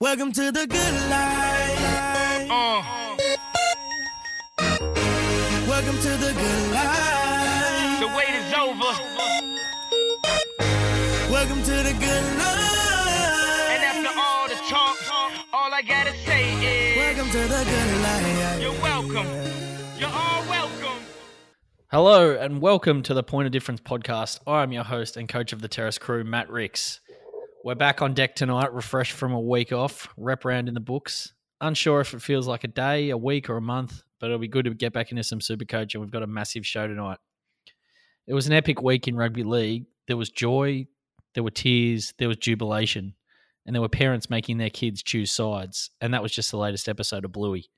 Welcome to the good life. Uh, Welcome to the good life. the wait is over, Welcome to the good life. and after all the talk, all I gotta say is, Welcome to the good life. you're welcome. You're all welcome. Hello and welcome to the Point of Difference podcast. I am your host and coach of the Terrace crew, Matt Ricks. We're back on deck tonight, refreshed from a week off, rep round in the books. Unsure if it feels like a day, a week, or a month, but it'll be good to get back into some Supercoach, and we've got a massive show tonight. It was an epic week in rugby league. There was joy, there were tears, there was jubilation, and there were parents making their kids choose sides. And that was just the latest episode of Bluey.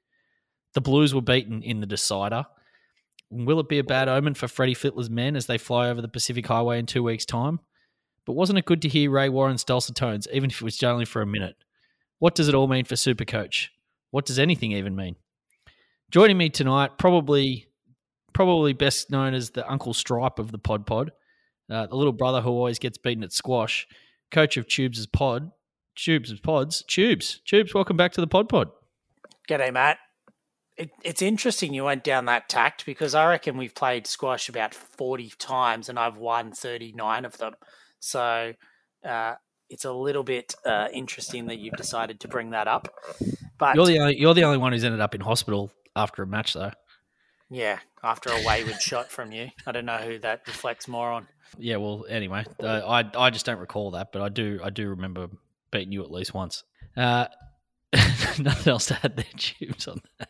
The Blues were beaten in the decider. Will it be a bad omen for Freddie Fittler's men as they fly over the Pacific Highway in two weeks' time? But wasn't it good to hear Ray Warren's dulcet tones, even if it was only for a minute? What does it all mean for Supercoach? What does anything even mean? Joining me tonight, probably, probably best known as the Uncle Stripe of the Pod Pod, uh, the little brother who always gets beaten at squash, coach of Tubes' Pod, Tubes' Pods, Tubes, Tubes. Welcome back to the Pod Pod. G'day, Matt. It, it's interesting you went down that tact because I reckon we've played squash about 40 times and I've won 39 of them. So uh, it's a little bit uh, interesting that you've decided to bring that up. But You're the only, you're the only one who's ended up in hospital after a match, though. yeah, after a wayward shot from you, I don't know who that reflects more on. Yeah, well, anyway, uh, I I just don't recall that, but I do I do remember beating you at least once. Uh, nothing else to add there, Tubes, on that.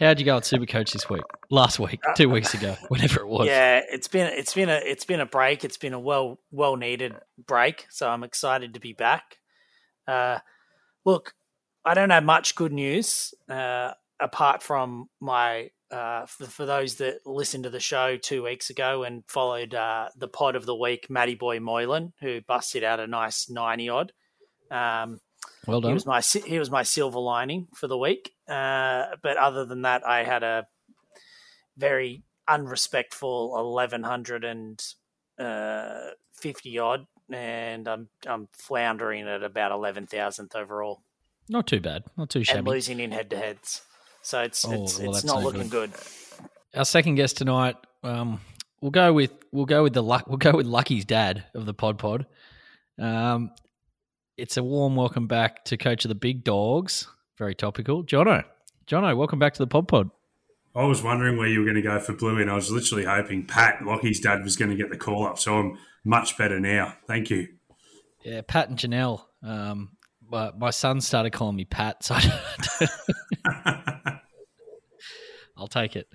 How'd you go at Supercoach this week? Last week, two weeks ago, whenever it was. Yeah, it's been it's been a it's been a break. It's been a well well needed break. So I'm excited to be back. Uh, look, I don't have much good news uh, apart from my uh, for, for those that listened to the show two weeks ago and followed uh, the pod of the week, Matty Boy Moylan, who busted out a nice ninety odd. Um, well done. he was my he was my silver lining for the week. Uh, but other than that, I had a very unrespectful eleven hundred and uh, fifty odd, and I'm I'm floundering at about eleven thousandth overall Not too bad. Not too shabby. and losing in head to heads. So it's Oh, it's, well, it's not no looking good. Our second guest tonight, um, we'll go with we'll go with the luck we'll go with Lucky's dad of the Pod Pod. Um, it's a warm welcome back to coach of the big dogs. Very topical, Jono. Jono, welcome back to the Pod Pod. I was wondering where you were going to go for Bluey, and I was literally hoping Pat, Lockie's dad, was going to get the call up. So I'm much better now. Thank you. Yeah, Pat and Janelle. Um, but my son started calling me Pat, so I I'll take it.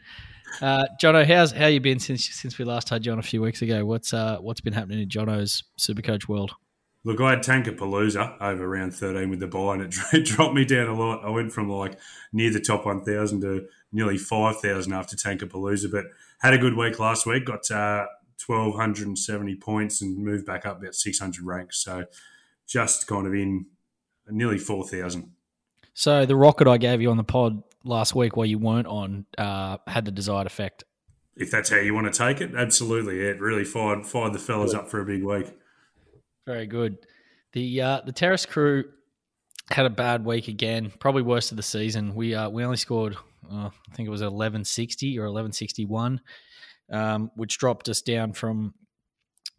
Uh, Jono, how's how you been since since we last had you on a few weeks ago? What's uh what's been happening in Jono's Supercoach world? Look, I had Tankapalooza over round 13 with the buy, and it, it dropped me down a lot. I went from like near the top 1,000 to nearly 5,000 after Tankapalooza, but had a good week last week. Got uh, 1,270 points and moved back up about 600 ranks. So just kind of in nearly 4,000. So the rocket I gave you on the pod last week while you weren't on uh, had the desired effect. If that's how you want to take it, absolutely. It really fired, fired the fellas up for a big week. Very good. The uh, the Terrace crew had a bad week again, probably worst of the season. We uh, we only scored, uh, I think it was eleven sixty or eleven sixty one, um, which dropped us down from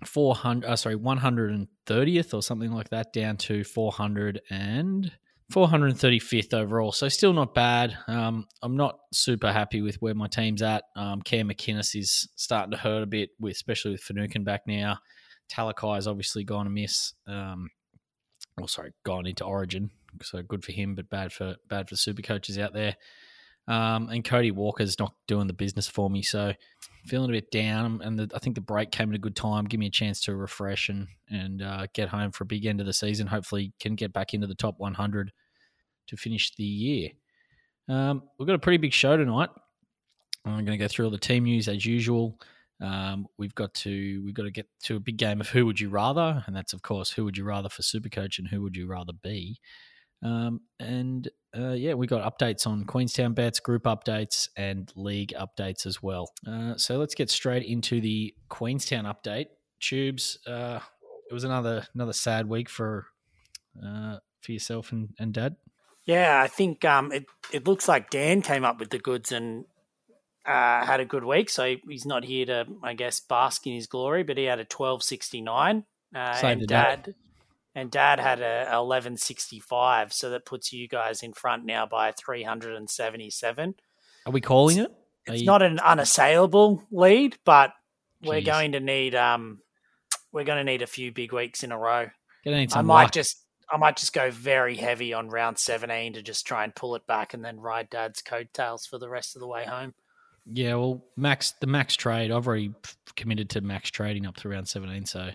four hundred. Uh, sorry, one hundred and thirtieth or something like that, down to four hundred and. 435th overall, so still not bad. Um, I'm not super happy with where my team's at. Um, Cam McInnes is starting to hurt a bit, with especially with Finucane back now. Talakai has obviously gone amiss. Um, well, sorry, gone into Origin, so good for him, but bad for bad for super coaches out there. Um, and Cody Walker's not doing the business for me, so feeling a bit down. And the, I think the break came at a good time, give me a chance to refresh and and uh, get home for a big end of the season. Hopefully, can get back into the top 100 to finish the year. Um, we've got a pretty big show tonight. I'm going to go through all the team news as usual. Um, we've got to we've got to get to a big game of who would you rather, and that's of course who would you rather for Supercoach and who would you rather be. Um, and uh, yeah, we got updates on Queenstown bets, group updates, and league updates as well. Uh, so let's get straight into the Queenstown update. Tubes, uh, it was another another sad week for uh, for yourself and, and Dad? Yeah, I think um, it it looks like Dan came up with the goods and uh, had a good week. So he's not here to, I guess, bask in his glory, but he had a twelve sixty nine, uh, Same and Dad. And Dad had a eleven sixty five. So that puts you guys in front now by three hundred and seventy seven. Are we calling it? Are It's you- not an unassailable lead, but we're going to need um, we're going to need a few big weeks in a row. I might luck. just I might just go very heavy on round 17 to just try and pull it back and then ride dad's coattails for the rest of the way home. Yeah, well, max the max trade. I've already committed to max trading up to round seventeen, so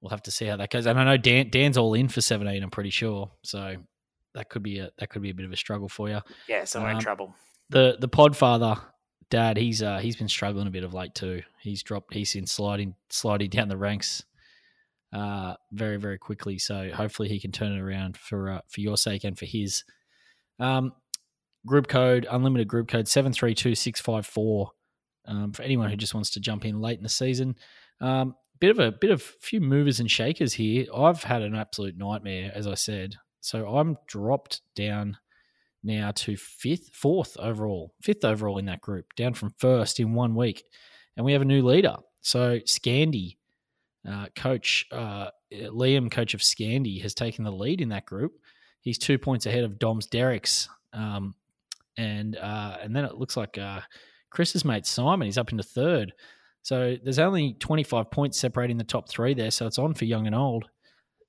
we'll have to see how that goes. And I know Dan Dan's all in for seventeen. I'm pretty sure, so that could be a that could be a bit of a struggle for you. Yeah, so we're in Um, trouble. The the Podfather dad, he's uh he's been struggling a bit of late too. He's dropped. He's been sliding sliding down the ranks, uh, very very quickly. So hopefully he can turn it around for uh, for your sake and for his. Um, group code unlimited group code seven three two six five four. Um, for anyone who just wants to jump in late in the season, um, bit of a bit of few movers and shakers here. I've had an absolute nightmare, as I said. So I'm dropped down now to fifth, fourth overall, fifth overall in that group, down from first in one week, and we have a new leader. So Scandy, uh, coach uh, Liam, coach of Scandy, has taken the lead in that group. He's two points ahead of Dom's Derricks, um, and uh, and then it looks like uh, Chris's mate Simon he's up into third. So there's only 25 points separating the top three there. So it's on for young and old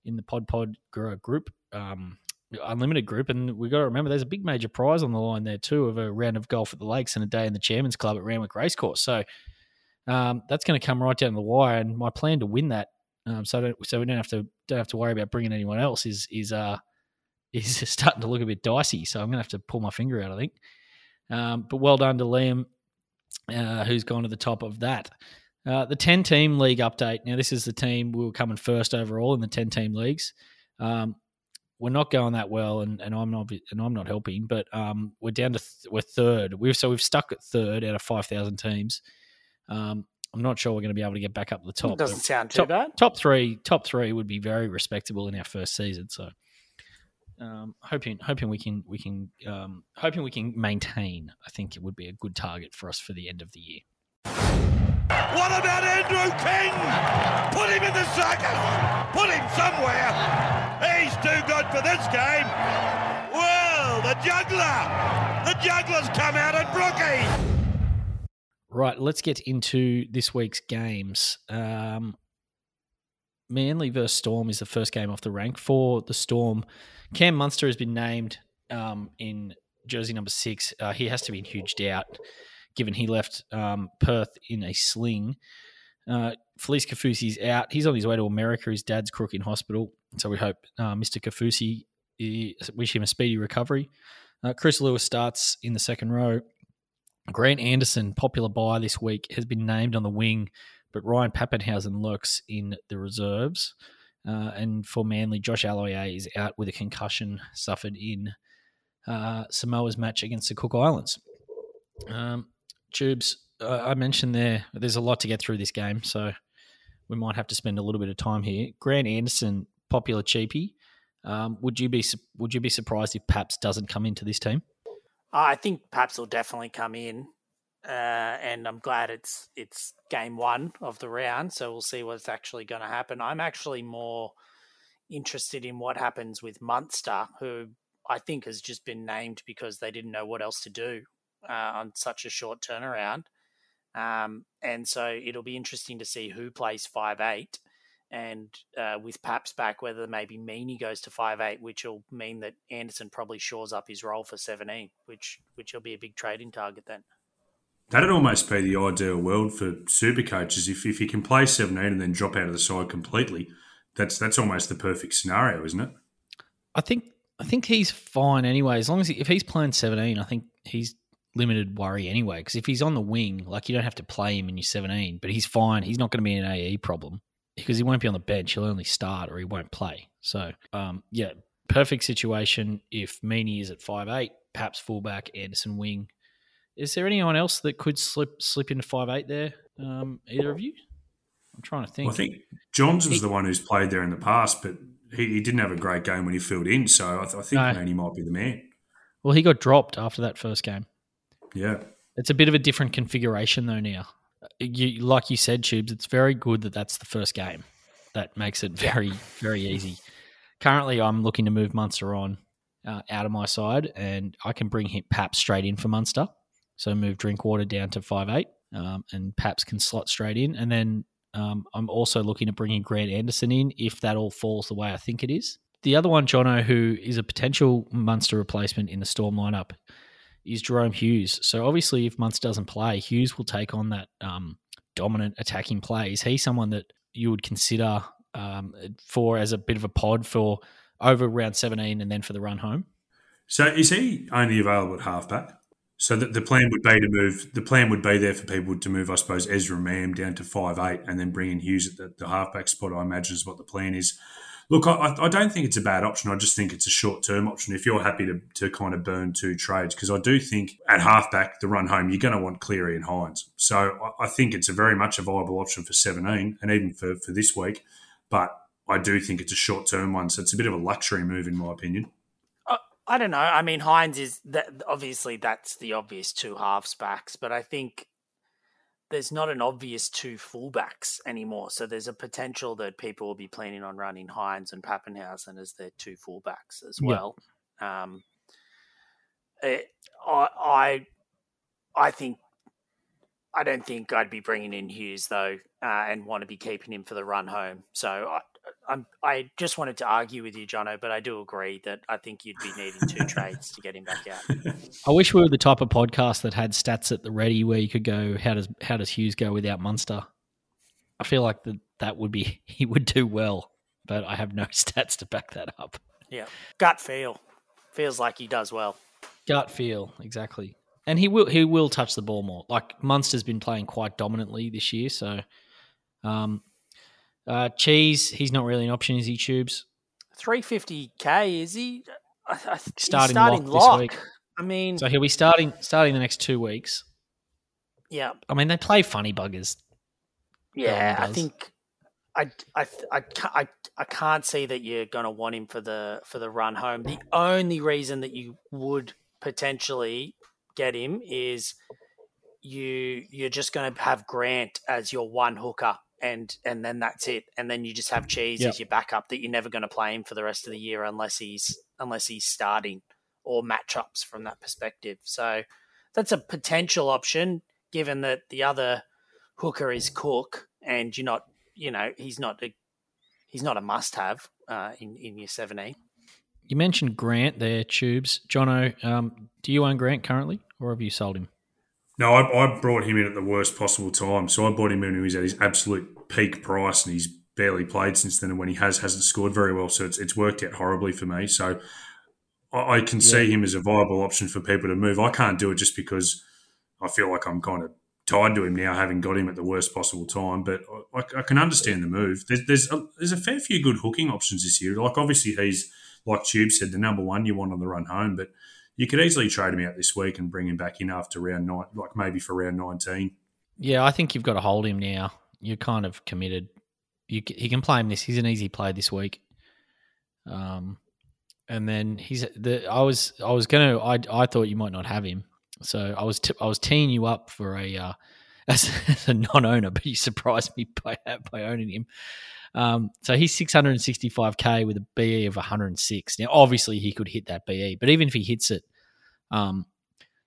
in the Pod Pod group, um, unlimited group. And we've got to remember there's a big major prize on the line there too of a round of golf at the Lakes and a day in the Chairman's Club at Randwick Racecourse. So um, that's going to come right down the wire. And my plan to win that, um, so don't, so we don't have to don't have to worry about bringing anyone else is is uh is starting to look a bit dicey. So I'm going to have to pull my finger out, I think. Um, but well done to Liam, uh, who's gone to the top of that. Uh, the 10 team league update. Now, this is the team we were coming first overall in the 10 team leagues. Um, we're not going that well, and, and I'm not and I'm not helping. But um, we're down to th- we're third. We've so we've stuck at third out of five thousand teams. Um, I'm not sure we're going to be able to get back up to the top. Doesn't sound too top, bad. top three, top three would be very respectable in our first season. So, um, hoping hoping we can we can um, hoping we can maintain. I think it would be a good target for us for the end of the year. What about Andrew King? Put him in the circus. Put him somewhere. He's too good for this game. Well, the juggler. The juggler's come out at Brookie. Right, let's get into this week's games. Um, Manly versus Storm is the first game off the rank for the Storm. Cam Munster has been named um, in jersey number six. Uh, he has to be in huge doubt, given he left um, Perth in a sling. Uh, Felise Kaufusi's out. He's on his way to America. His dad's crook in hospital. So we hope uh, Mr. Kafusi, eh, wish him a speedy recovery. Uh, Chris Lewis starts in the second row. Grant Anderson, popular buy this week, has been named on the wing, but Ryan Papenhuyzen lurks in the reserves. Uh, and for Manly, Josh Aloiai is out with a concussion suffered in uh, Samoa's match against the Cook Islands. Um, Tubes, uh, I mentioned there, there's a lot to get through this game, so we might have to spend a little bit of time here. Grant Anderson, popular cheapie. Um, would you be would you be surprised if Paps doesn't come into this team? I think Paps will definitely come in, uh, and I'm glad it's it's game one of the round, so we'll see what's actually going to happen. I'm actually more interested in what happens with Munster, who I think has just been named because they didn't know what else to do uh, on such a short turnaround, um, and so it'll be interesting to see who plays five eight. And uh, with Paps back, whether maybe Meaney goes to five eight, which will mean that Anderson probably shores up his role for seventeen, which which will be a big trading target then. That'd almost be the ideal world for super coaches. If, if you can play 17 and then drop out of the side completely, that's that's almost the perfect scenario, isn't it? I think I think he's fine anyway. As long as he, if he's playing seventeen, I think he's limited worry anyway. Because if he's on the wing, like you don't have to play him in your seventeen, but he's fine. He's not going to be an AE problem because he won't be on the bench. He'll only start or he won't play. So um, yeah, perfect situation. If Meaney is at five eight, perhaps fullback, Anderson wing. Is there anyone else that could slip slip into five eight there? Um, either of you? I'm trying to think. Well, I think Johns was He- the one who's played there in the past, but he, he didn't have a great game when he filled in. So I, th- I think No. Manny might be the man. Well, he got dropped after that first game. Yeah. It's a bit of a different configuration though now. You, like you said, Tubes, it's very good that that's the first game. That makes it very, very easy. Currently, I'm looking to move Munster on uh, out of my side, and I can bring him Paps straight in for Munster. So move Drinkwater down to five eight, um, and Paps can slot straight in. And then um, I'm also looking at bringing Grant Anderson in if that all falls the way I think it is. The other one, Jono, who is a potential Munster replacement in the Storm lineup, is Jahrome Hughes. So obviously, if Munster doesn't play, Hughes will take on that um, dominant attacking play. Is he someone that you would consider um, for as a bit of a pod for over round 17 and then for the run home? So is he only available at halfback? So that the plan would be to move. The plan would be there for people to move, I suppose, Ezra Mam down to five eight, and then bring in Hughes at the, the halfback spot. I imagine is what the plan is. Look, I, I don't think it's a bad option. I just think it's a short term option if you're happy to, to kind of burn two trades. Because I do think at halfback, the run home, you're going to want Cleary and Hynes. So I, I think it's a very much a viable option for 17 and even for, for this week. But I do think it's a short term one. So it's a bit of a luxury move, in my opinion. I don't know. I mean, Hynes is that obviously that's the obvious two halves backs, but I think there's not an obvious two fullbacks anymore. So there's a potential that people will be planning on running Hynes and Papenhuyzen as their two fullbacks as Yeah. well. Um, it, I, I, I think. I don't think I'd be bringing in Hughes though, uh, and want to be keeping him for the run home. So I, I'm, I just wanted to argue with you, Jono, but I do agree that I think you'd be needing two trades to get him back out. I wish we were the type of podcast that had stats at the ready where you could go, how does how does Hughes go without Munster? I feel like that that would be he would do well, but I have no stats to back that up. Yeah, gut feel feels like he does well. Gut feel, exactly. And he will he will touch the ball more. Like Munster's been playing quite dominantly this year, so um uh Cheese, he's not really an option, is he tubes? 350k is he? I, I, he's Starting starting lock this week. I mean, So he'll be starting starting the next two weeks. yeah, I mean they play funny buggers. yeah. I think I, I, I, I, I can't see that you're going to want him for the for the run home. The only reason that you would potentially get him is you you're just going to have Grant as your one hooker. And, and then that's it. And then you just have Cheese Yep. as your backup that you're never going to play him for the rest of the year unless he's unless he's starting or matchups from that perspective. So that's a potential option, given that the other hooker is Cook, and you're not, you know, he's not a he's not a must have uh, in in year seventeen. You mentioned Grant there, Tubes. Jono, um, do you own Grant currently, or have you sold him? No, I, I brought him in at the worst possible time. So I bought him in when he was at his absolute peak price, and he's barely played since then. And when he has, hasn't scored very well. So it's, it's worked out horribly for me. So I, I can see him as a viable option for people to move. I can't do it just because I feel like I'm kind of tied to him now, having got him at the worst possible time. But I, I can understand the move. There's there's a, there's a fair few good hooking options this year. Like obviously he's like Tube said, the number one you want on the run home, but you could easily trade him out this week and bring him back in after round nine, like maybe for round nineteen. Yeah, I think you've got to hold him now. You're kind of committed. You he can play him this. He's an easy play this week. Um, and then he's the. I was I was gonna. I I thought you might not have him, so I was t- I was teeing you up for a uh, as, as a non-owner, but you surprised me by by owning him. Um, so he's 665k with a BE of 106. Now, obviously, he could hit that BE, but even if he hits it, um,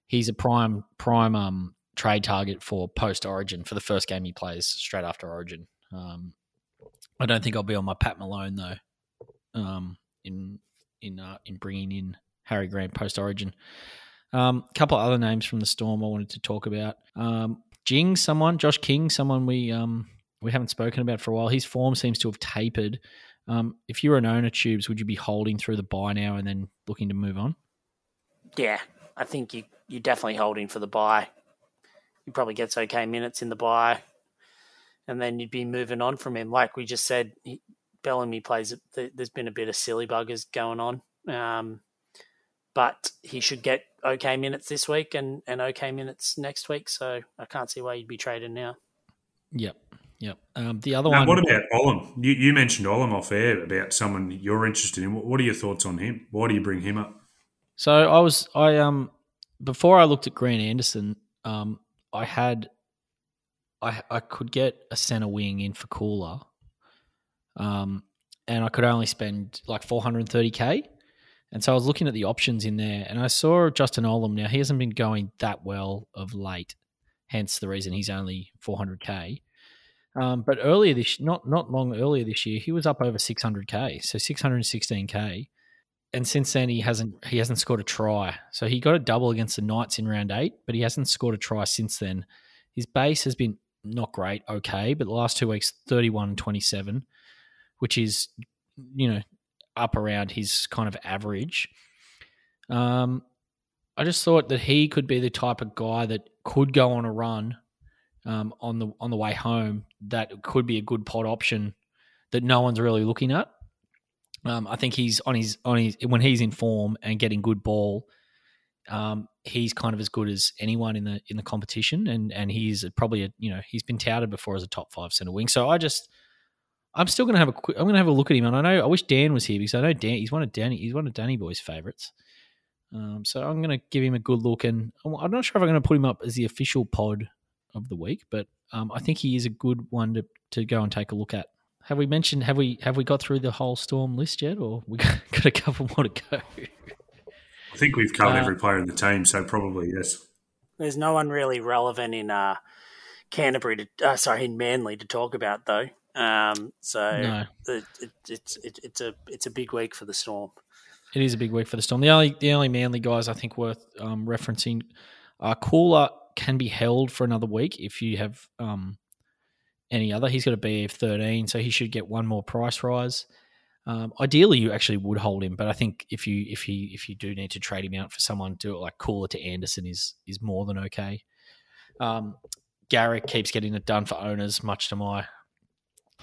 he's a prime prime um trade target for post Origin for the first game he plays straight after Origin. Um, I don't think I'll be on my Pat Malone though. Um, in in uh, in bringing in Harry Grant post Origin. Um, a couple of other names from the Storm I wanted to talk about. Um, Jing, someone, Josh King, someone we um we haven't spoken about for a while. His form seems to have tapered. Um, if you were an owner, Tubes, would you be holding through the buy now and then looking to move on? Yeah, I think you you're definitely holding for the buy. He probably gets okay minutes in the buy, and then you'd be moving on from him. Like we just said, he, Bellamy plays. There's been a bit of silly buggers going on, um, but he should get okay minutes this week and and okay minutes next week. So I can't see why you'd be trading now. Yep. Yep. Um, the other Now, one. what about Olam? You, you mentioned Olam off air about someone you're interested in. What, what are your thoughts on him? Why do you bring him up? So I was I um before I looked at Grant Anderson, um I had I I could get a center wing in for Koula. Um and I could only spend like 430k. And so I was looking at the options in there and I saw Justin Olam. Now he hasn't been going that well of late, hence the reason he's only 400k. Um, but earlier this not not long earlier this year, he was up over 600k, so 616k and since then he hasn't he hasn't scored a try. So he got a double against the Knights in round eight, but he hasn't scored a try since then. His base has been not great, okay, but the last two weeks 31 and 27, which is you know up around his kind of average. Um, I just thought that he could be the type of guy that could go on a run um, on the on the way home. That could be a good pot option that no one's really looking at. Um, I think he's on his on his when he's in form and getting good ball. Um, he's kind of as good as anyone in the in the competition, and and he's probably a, you know he's been touted before as a top five center wing. So I just I'm still gonna have a quick, I'm gonna have a look at him, and I know I wish Dan was here because I know Dan he's one of Danny he's one of Danny Boy's favorites. Um, so I'm gonna give him a good look, and I'm not sure if I'm gonna put him up as the official pod of the week, but um, I think he is a good one to to go and take a look at. Have we mentioned? Have we have we got through the whole storm list yet, or we got, got a couple more to go? I think we've covered Uh, every player in the team, so probably yes. There's no one really relevant in uh, Canterbury to uh, sorry in Manly to talk about though. Um, so No. it, it, it's it, it's a it's a big week for the Storm. It is a big week for the Storm. The only the only manly guys I think worth um, referencing are Koula can be held for another week if you have um, any other. He's got a BF thirteen, so he should get one more price rise. Um, ideally, you actually would hold him, but I think if you if you if you do need to trade him out for someone, do it like Koula to Anderson is is more than okay. Um, Garrick keeps getting it done for owners, much to my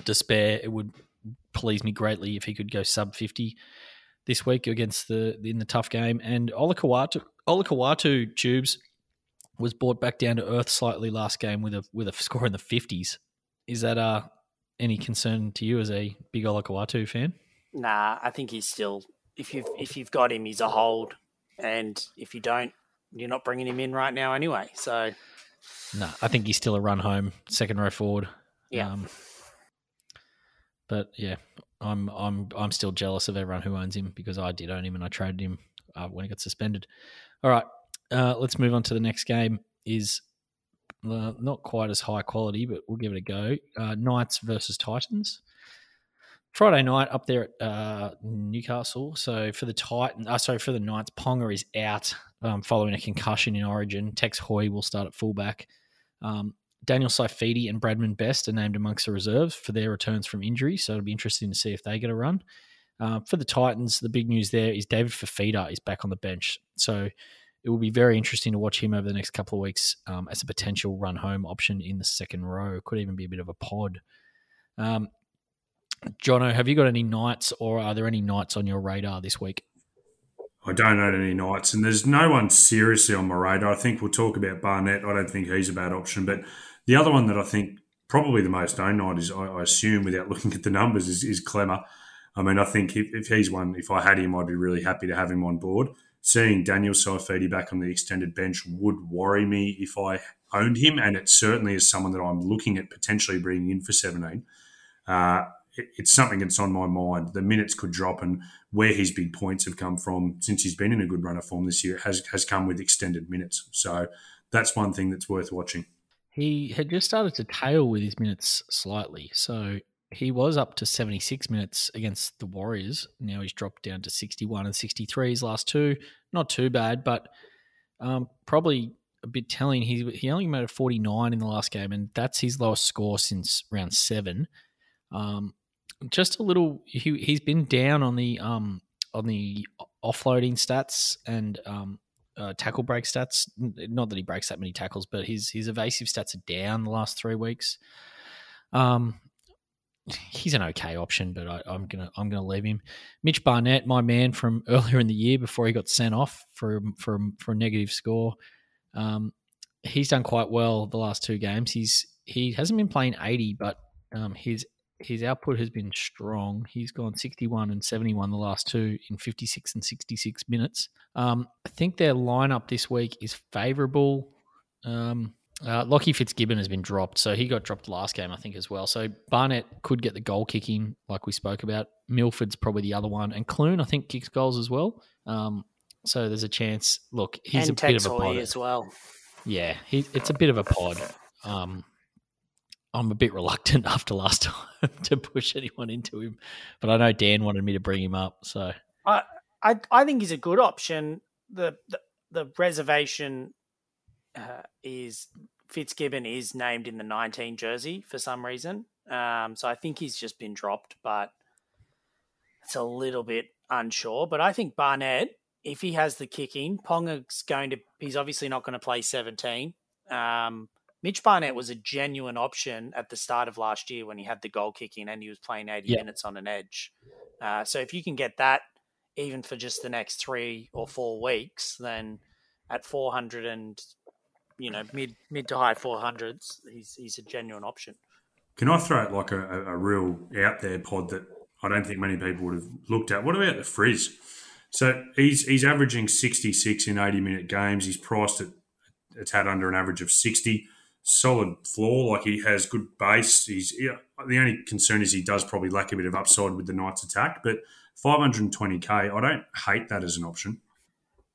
despair. It would please me greatly if he could go sub fifty this week against the in the tough game. And Olakau'atu Olakau'atu Tubes was brought back down to earth slightly last game with a with a score in the fifties. Is that uh any concern to you as a big Olakau'atu fan? Nah, I think he's still if you've if you've got him, he's a hold, and if you don't, you're not bringing him in right now anyway. So No, I think he's still a run home second row forward. yeah, Um, but yeah, I'm I'm I'm still jealous of everyone who owns him because I did own him and I traded him uh, when he got suspended. All right, uh, let's move on to the next game. Is uh, not quite as high quality, but we'll give it a go. Uh, Knights versus Titans. Friday night up there at uh, Newcastle. So for the Titan, uh, sorry for the Knights, Ponga is out um, following a concussion in Origin. Tex Hoy will start at fullback. Um, Daniel Saifiti and Bradman Best are named amongst the reserves for their returns from injury. So it'll be interesting to see if they get a run. Uh, for the Titans, the big news there is David Fifita is back on the bench. So it will be very interesting to watch him over the next couple of weeks um, as a potential run home option in the second row. Could even be a bit of a pod. Um, Jono, have you got any Knights or are there any Knights on your radar this week? I don't own any Knights, and there's no one seriously on my radar. I think we'll talk about Barnett. I don't think he's a bad option, but the other one that I think probably the most owned is, I, I assume, without looking at the numbers, is, is Clemmer. I mean, I think if, if he's one, if I had him, I'd be really happy to have him on board. Seeing Daniel Saifiti back on the extended bench would worry me if I owned him, and it certainly is someone that I'm looking at potentially bringing in for 17. Uh, it- it's something that's on my mind. The minutes could drop, and where his big points have come from since he's been in a good run of form this year has has come with extended minutes. So that's one thing that's worth watching. He had just started to tail with his minutes slightly. So he was up to 76 minutes against the Warriors. Now he's dropped down to 61 and 63 his last two. Not too bad, but um, probably a bit telling. He, he only made a 49 in the last game, and that's his lowest score since round seven. Um, just a little, he, he's been down on the um, on the offloading stats and um, uh, tackle break stats. Not that he breaks that many tackles, but his his evasive stats are down the last three weeks. Um, he's an okay option, but I, I'm gonna I'm gonna leave him. Mitch Barnett, my man from earlier in the year before he got sent off for for for a negative score. Um, he's done quite well the last two games. He's he hasn't been playing 80, but um, his his output has been strong. He's gone 61 and 71 the last two in 56 and 66 minutes. Um, I think their lineup this week is favourable. Um, uh, Lockie Fitzgibbon has been dropped, so he got dropped last game, I think, as well. So Barnett could get the goal kicking, like we spoke about. Milford's probably the other one, and Clune, I think, kicks goals as well. Um, so there's a chance. Look, he's and a bit of a Hoy pod. as well. Yeah, he, it's a bit of a pod. Um, I'm a bit reluctant after last time to push anyone into him, but I know Dan wanted me to bring him up. So I, I I think he's a good option. The the, the reservation uh, is Fitzgibbon is named in the 19 jersey for some reason. Um, so I think he's just been dropped, but it's a little bit unsure. But I think Barnett, if he has the kicking, Ponga's going to. He's obviously not going to play 17. Um, Mitch Barnett was a genuine option at the start of last year when he had the goal kicking and he was playing 80 Yeah. minutes on an edge. Uh, so if you can get that even for just the next three or four weeks, then at 400 and you know mid mid to high 400s, he's he's a genuine option. Can I throw it like a, a, a real out there pod that I don't think many people would have looked at? What about the Frizz? So he's he's averaging 66 in 80 minute games. He's priced at a tad under an average of 60. Solid floor, like he has good base. He's yeah, the only concern is he does probably lack a bit of upside with the Knights attack, but 520k, I don't hate that as an option.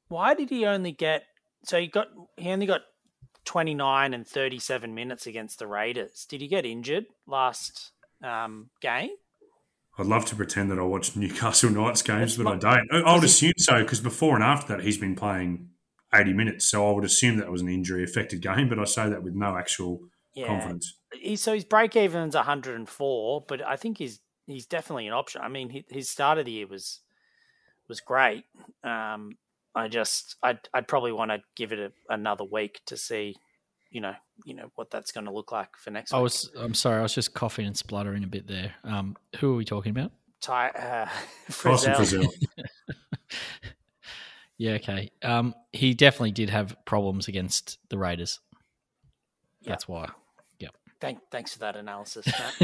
Why did he only get? So he got he only got 29 and 37 minutes against the Raiders. Did he get injured last um, game? I'd love to pretend that I watch Newcastle Knights games, That's but I don't. I- I would assume so because before and after that, he's been playing 80 minutes. So I would assume that was an injury affected game, but I say that with no actual Yeah. confidence. He, so his break even's 104, but I think he's he's definitely an option. I mean, his start of the year was was great. Um, I just I'd, I'd probably want to give it a, another week to see, you know, you know what that's going to look like for next I week. was, I'm sorry, I was just coughing and spluttering a bit there. Um, who are we talking about? Ty, uh, Tyson Frizell. Yeah, okay. Um, he definitely did have problems against the Raiders. That's why. Thank, thanks for that analysis, Matt.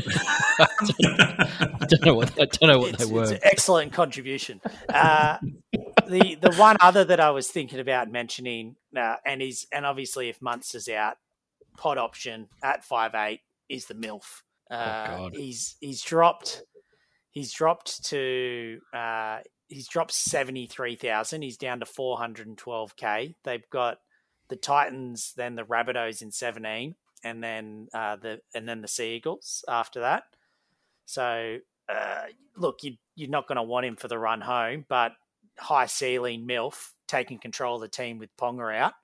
I don't know what I don't know what it's, they were. it's an excellent contribution. Uh, the the one other that I was thinking about mentioning, uh, and is and obviously if Muntz is out, pod option at five eight is the MILF. Uh, God. he's he's dropped he's dropped to uh, he's dropped seventy three thousand. He's down to four hundred and twelve k. They've got the Titans, then the Rabbitohs in seventeen, and then uh, the and then the Sea Eagles after that. So uh, look, you, you're not going to want him for the run home, but high ceiling MILF taking control of the team with Ponga out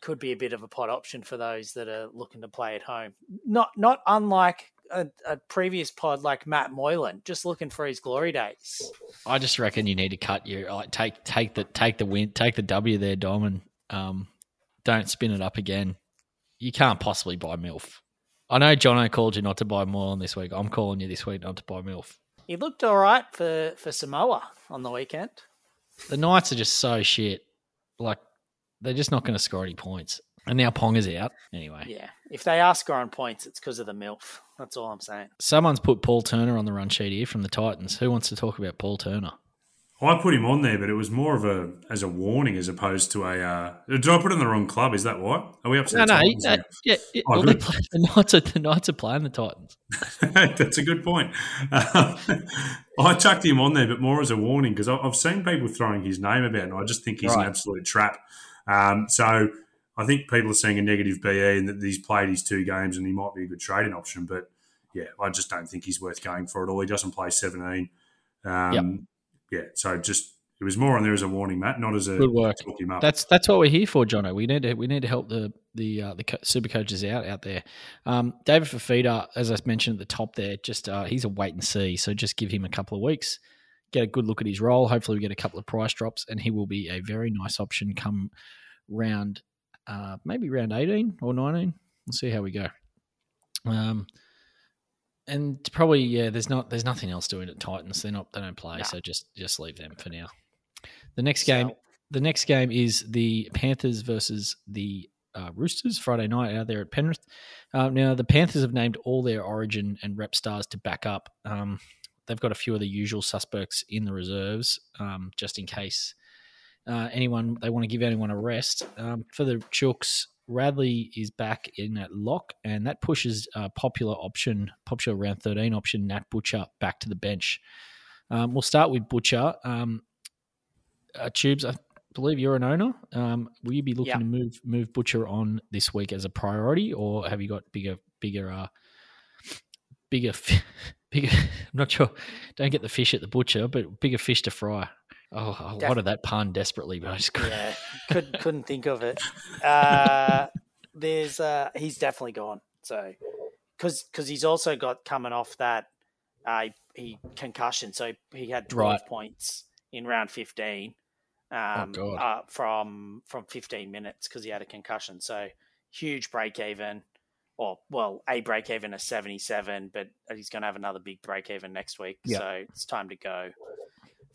could be a bit of a pot option for those that are looking to play at home. Not not unlike a, a previous pod like Matt Moylan, just looking for his glory days. I just reckon you need to cut your like take take the take the win take the W there, Dom, and um, don't spin it up again. You can't possibly buy MILF. I know Jono called you not to buy Moylan this week. I'm calling you this week not to buy MILF. He looked all right for, for Samoa on the weekend. The Knights are just so shit. Like they're just not going to score any points. And now Ponga's out anyway. Yeah, if they are scoring points, it's because of the MILF. That's all I'm saying. Someone's put Paul Turner on the run sheet here from the Titans. Who wants to talk about Paul Turner? I put him on there, but it was more of a as a warning as opposed to a. Uh, did I put in the wrong club? Is that why? Are we up to No, the no, Titans uh, now? yeah. yeah, Oh, well, they play, the Knights are the Knights are playing the Titans. That's a good point. Um, I chucked him on there, but more as a warning because I've seen people throwing his name about, and I just think he's Right. an absolute trap. Um, so I think people are seeing a negative BE and that he's played his two games and he might be a good trading option. But yeah, I just don't think he's worth going for at all. He doesn't play 17. Um, Yeah, so just it was more on there as a warning, Matt, not as a Good work. talk him up. That's that's what we're here for, Jono. We need to we need to help the the uh, the super coaches out out there. Um, David Fifita, as I mentioned at the top there, just uh, he's a wait and see. So just give him a couple of weeks, get a good look at his role. Hopefully, we get a couple of price drops, and he will be a very nice option come round, uh, maybe round eighteen or nineteen. We'll see how we go. Um, and probably yeah, there's not there's nothing else doing at Titans. They're not they don't play, No. so just just leave them for now. The next game So- the next game is the Panthers versus the uh, Roosters Friday night out there at Penrith. Uh, now the Panthers have named all their Origin and Rep stars to back up. Um, they've got a few of the usual suspects in the reserves, um, just in case uh, anyone they want to give anyone a rest. Um, for the Chooks, Radley is back in at lock, and that pushes uh, popular option, popular round thirteen option, Nat Butcher back to the bench. Um, we'll start with Butcher. Um, uh, Tubes, I believe you're an owner. Um, will you be looking Yeah. to move move Butcher on this week as a priority, or have you got bigger bigger uh, bigger bigger? I'm not sure. Don't get the fish at the butcher, but bigger fish to fry. Oh, I Def- wanted that pun desperately, but I just couldn't. Yeah, couldn't couldn't think of it. Uh, there's uh, he's definitely gone. So because because he's also got coming off that uh, he concussion, so he had twelve Right. points in round fifteen. Um, God. uh, from from 15 minutes because he had a concussion. So huge break even, or well, a break even of 77, but he's going to have another big break even next week. Yeah. So it's time to go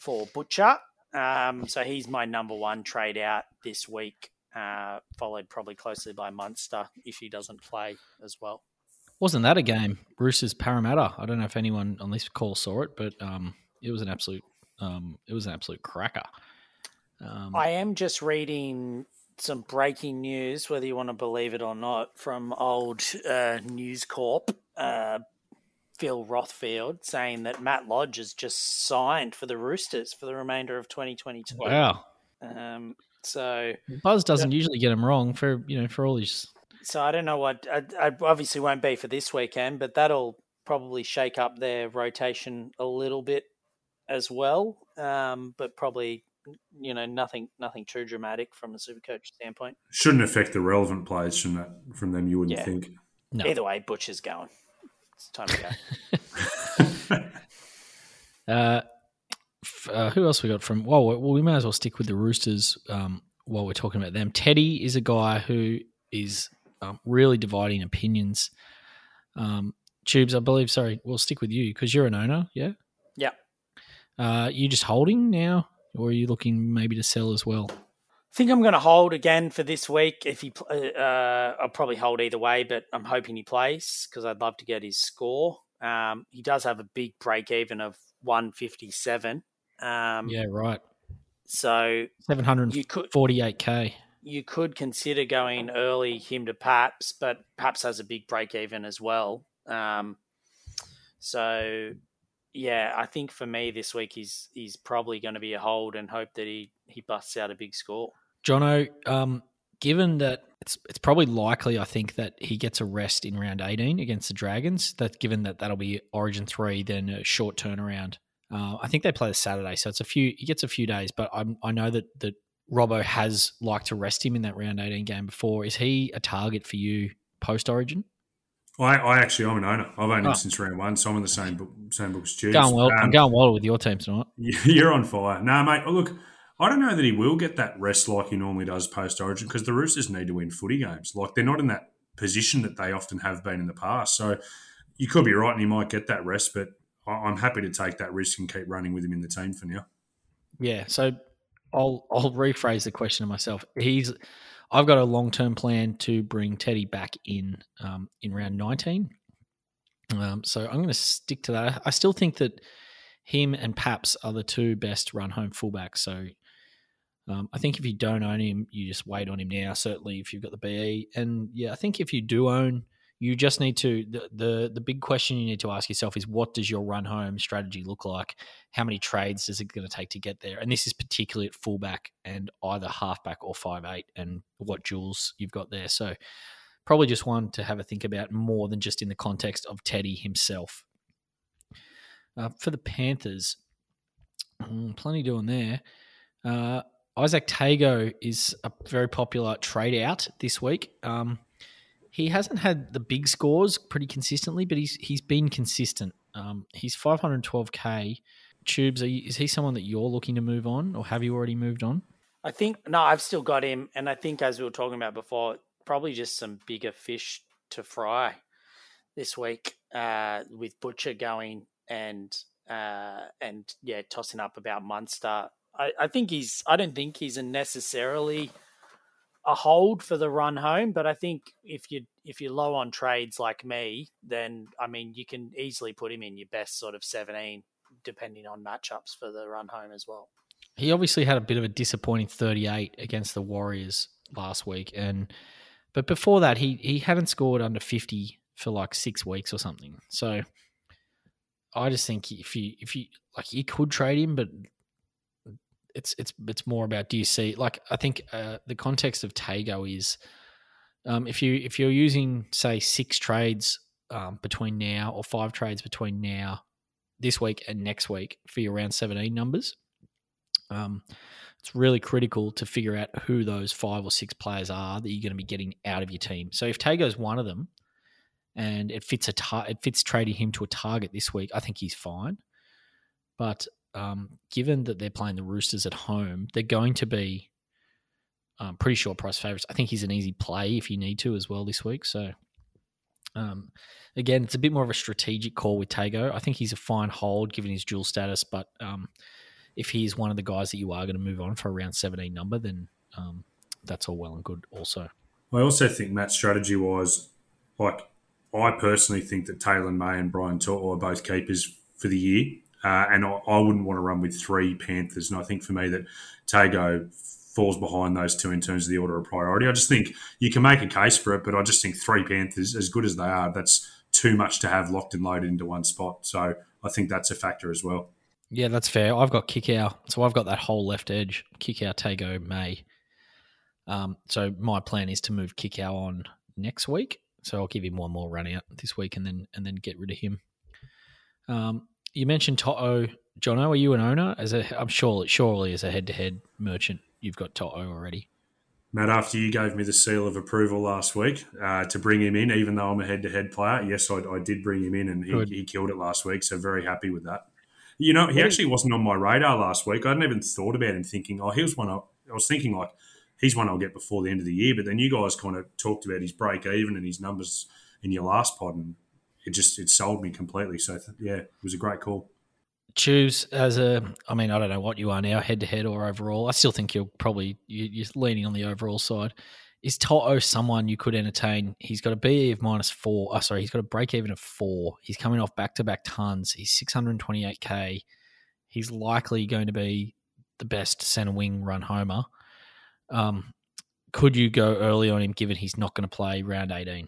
for Butcher. Um, so he's my number one trade out this week, uh, followed probably closely by Munster if he doesn't play as well. Wasn't that a game? Roosters Parramatta. I don't know if anyone on this call saw it, but um, it was an absolute um, it was an absolute cracker. Um, I am just reading some breaking news, whether you want to believe it or not, from old uh, News Corp, uh, Phil Rothfield, saying that Matt Lodge has just signed for the Roosters for the remainder of 2022. wow, Um, so, Buzz doesn't usually get him wrong for you know for all these. so I don't know what. I, I obviously won't be for this weekend, but that'll probably shake up their rotation a little bit as well. Um, but probably, you know, nothing, nothing too dramatic from a super coach standpoint. Shouldn't affect the relevant players from that from them. You wouldn't Yeah. think. No. Either way, Butcher's going. It's time to go. Uh, uh, who else we got from? Well, we- well, we may as well stick with the Roosters um, while we're talking about them. Teddy is a guy who is um, really dividing opinions. Um, Tubes, I believe. Sorry, we'll stick with you because you're an owner. Yeah. Yeah. Uh, you just holding now, or are you looking maybe to sell as well? I think I'm going to hold again for this week. If he, uh, uh, I'll probably hold either way, but I'm hoping he plays because I'd love to get his score. Um, he does have a big break even of 157. Um, Yeah, right. So Seven hundred you could forty-eight k. you could consider going early him to Paps, but Paps has a big break even as well. Um, so yeah, I think for me this week he's he's probably going to be a hold and hope that he he busts out a big score. Jono, um, given that it's it's probably likely, I think that he gets a rest in round eighteen against the Dragons. That given that that'll be Origin three, then a short turnaround. Uh, I think they play the Saturday, so it's a few. He gets a few days, but I'm, I know that that Robbo has liked to rest him in that round eighteen game before. Is he a target for you post Origin? I, I actually, I'm an owner. I've owned Oh. him since round one, so I'm in the same book, same book as Tubes. Going well. I'm Um, going well with your team tonight. You're on fire. No, mate. Look, I don't know that he will get that rest like he normally does post Origin because the Roosters need to win footy games. Like they're not in that position that they often have been in the past. So you could be right, and he might get that rest. But I'm happy to take that risk and keep running with him in the team for now. Yeah, so I'll I'll rephrase the question to myself. He's I've got a long term plan to bring Teddy back in um, in round nineteen. Um, so I'm going to stick to that. I still think that him and Paps are the two best run home fullbacks. So um, I think if you don't own him, you just wait on him now. Certainly, if you've got the BE, and yeah, I think if you do own, you just need to the, the the big question you need to ask yourself is what does your run home strategy look like? How many trades is it going to take to get there? And this is particularly at fullback and either halfback or five eight, and what jewels you've got there. So probably just one to have a think about more than just in the context of Teddy himself. Uh, for the Panthers, mm, plenty doing there. Uh, Izack Tago is a very popular trade out this week. Um, he hasn't had the big scores pretty consistently, but he's he's been consistent. Um, he's 512k. Tubes, you, is he someone that you're looking to move on, or have you already moved on? I think no, I've still got him, and I think as we were talking about before, probably just some bigger fish to fry this week uh, with Butcher going and uh, and yeah, tossing up about Munster. I, I think he's. I don't think he's a necessarily a hold for the run home, but I think if you if you're low on trades like me, then I mean you can easily put him in your best sort of 17, depending on matchups for the run home as well. He obviously had a bit of a disappointing 38 against the Warriors last week, and but before that, he he hadn't scored under 50 for like six weeks or something. So I just think if you if you like you could trade him, but it's it's it's more about do you see like I think uh, the context of Tago is um, if you if you're using say six trades um, between now or five trades between now this week and next week for your round 17 numbers um, it's really critical to figure out who those five or six players are that you're going to be getting out of your team. So if Tago's one of them and it fits a tar- it fits trading him to a target this week I think he's fine. But um, given that they're playing the Roosters at home, they're going to be um, pretty short price favourites. I think he's an easy play if you need to as well this week. So, um, again, it's a bit more of a strategic call with Tago. I think he's a fine hold given his dual status, but um, if he's one of the guys that you are going to move on for a round 17 number, then um, that's all well and good also. I also think Matt's strategy was like I personally think that Taylor May and Brian To'o are both keepers for the year. Uh, and I, I, wouldn't want to run with three Panthers. And I think for me that Tago falls behind those two in terms of the order of priority. I just think you can make a case for it, but I just think three Panthers, as good as they are, that's too much to have locked and loaded into one spot. So I think that's a factor as well. Yeah, that's fair. I've got Kikau, so I've got that whole left edge. Kikau, Tago, May. Um, so my plan is to move Kikau on next week. So I'll give him one more run out this week and then and then get rid of him. Um, you mentioned Toto. Jono, are you an owner? As a, I'm sure, surely as a head-to-head merchant, you've got Toto already. Matt, after you gave me the seal of approval last week uh, to bring him in, even though I'm a head-to-head player, yes, I, I did bring him in, and he, he, killed it last week. So very happy with that. You know, he actually wasn't on my radar last week. I hadn't even thought about him, thinking, oh, he was one. I, I was thinking like he's one I'll get before the end of the year. But then you guys kind of talked about his break even and his numbers in your last pod, and it just it sold me completely. So yeah, it was a great call. Choose as a, I mean, I don't know what you are now, head to head or overall. I still think you're probably you're leaning on the overall side. Is Toto someone you could entertain? He's got a BE of minus four. Oh, sorry, he's got a break even of four. He's coming off back to back tons. He's 628k. He's likely going to be the best center wing run homer. Um, could you go early on him given he's not going to play round 18?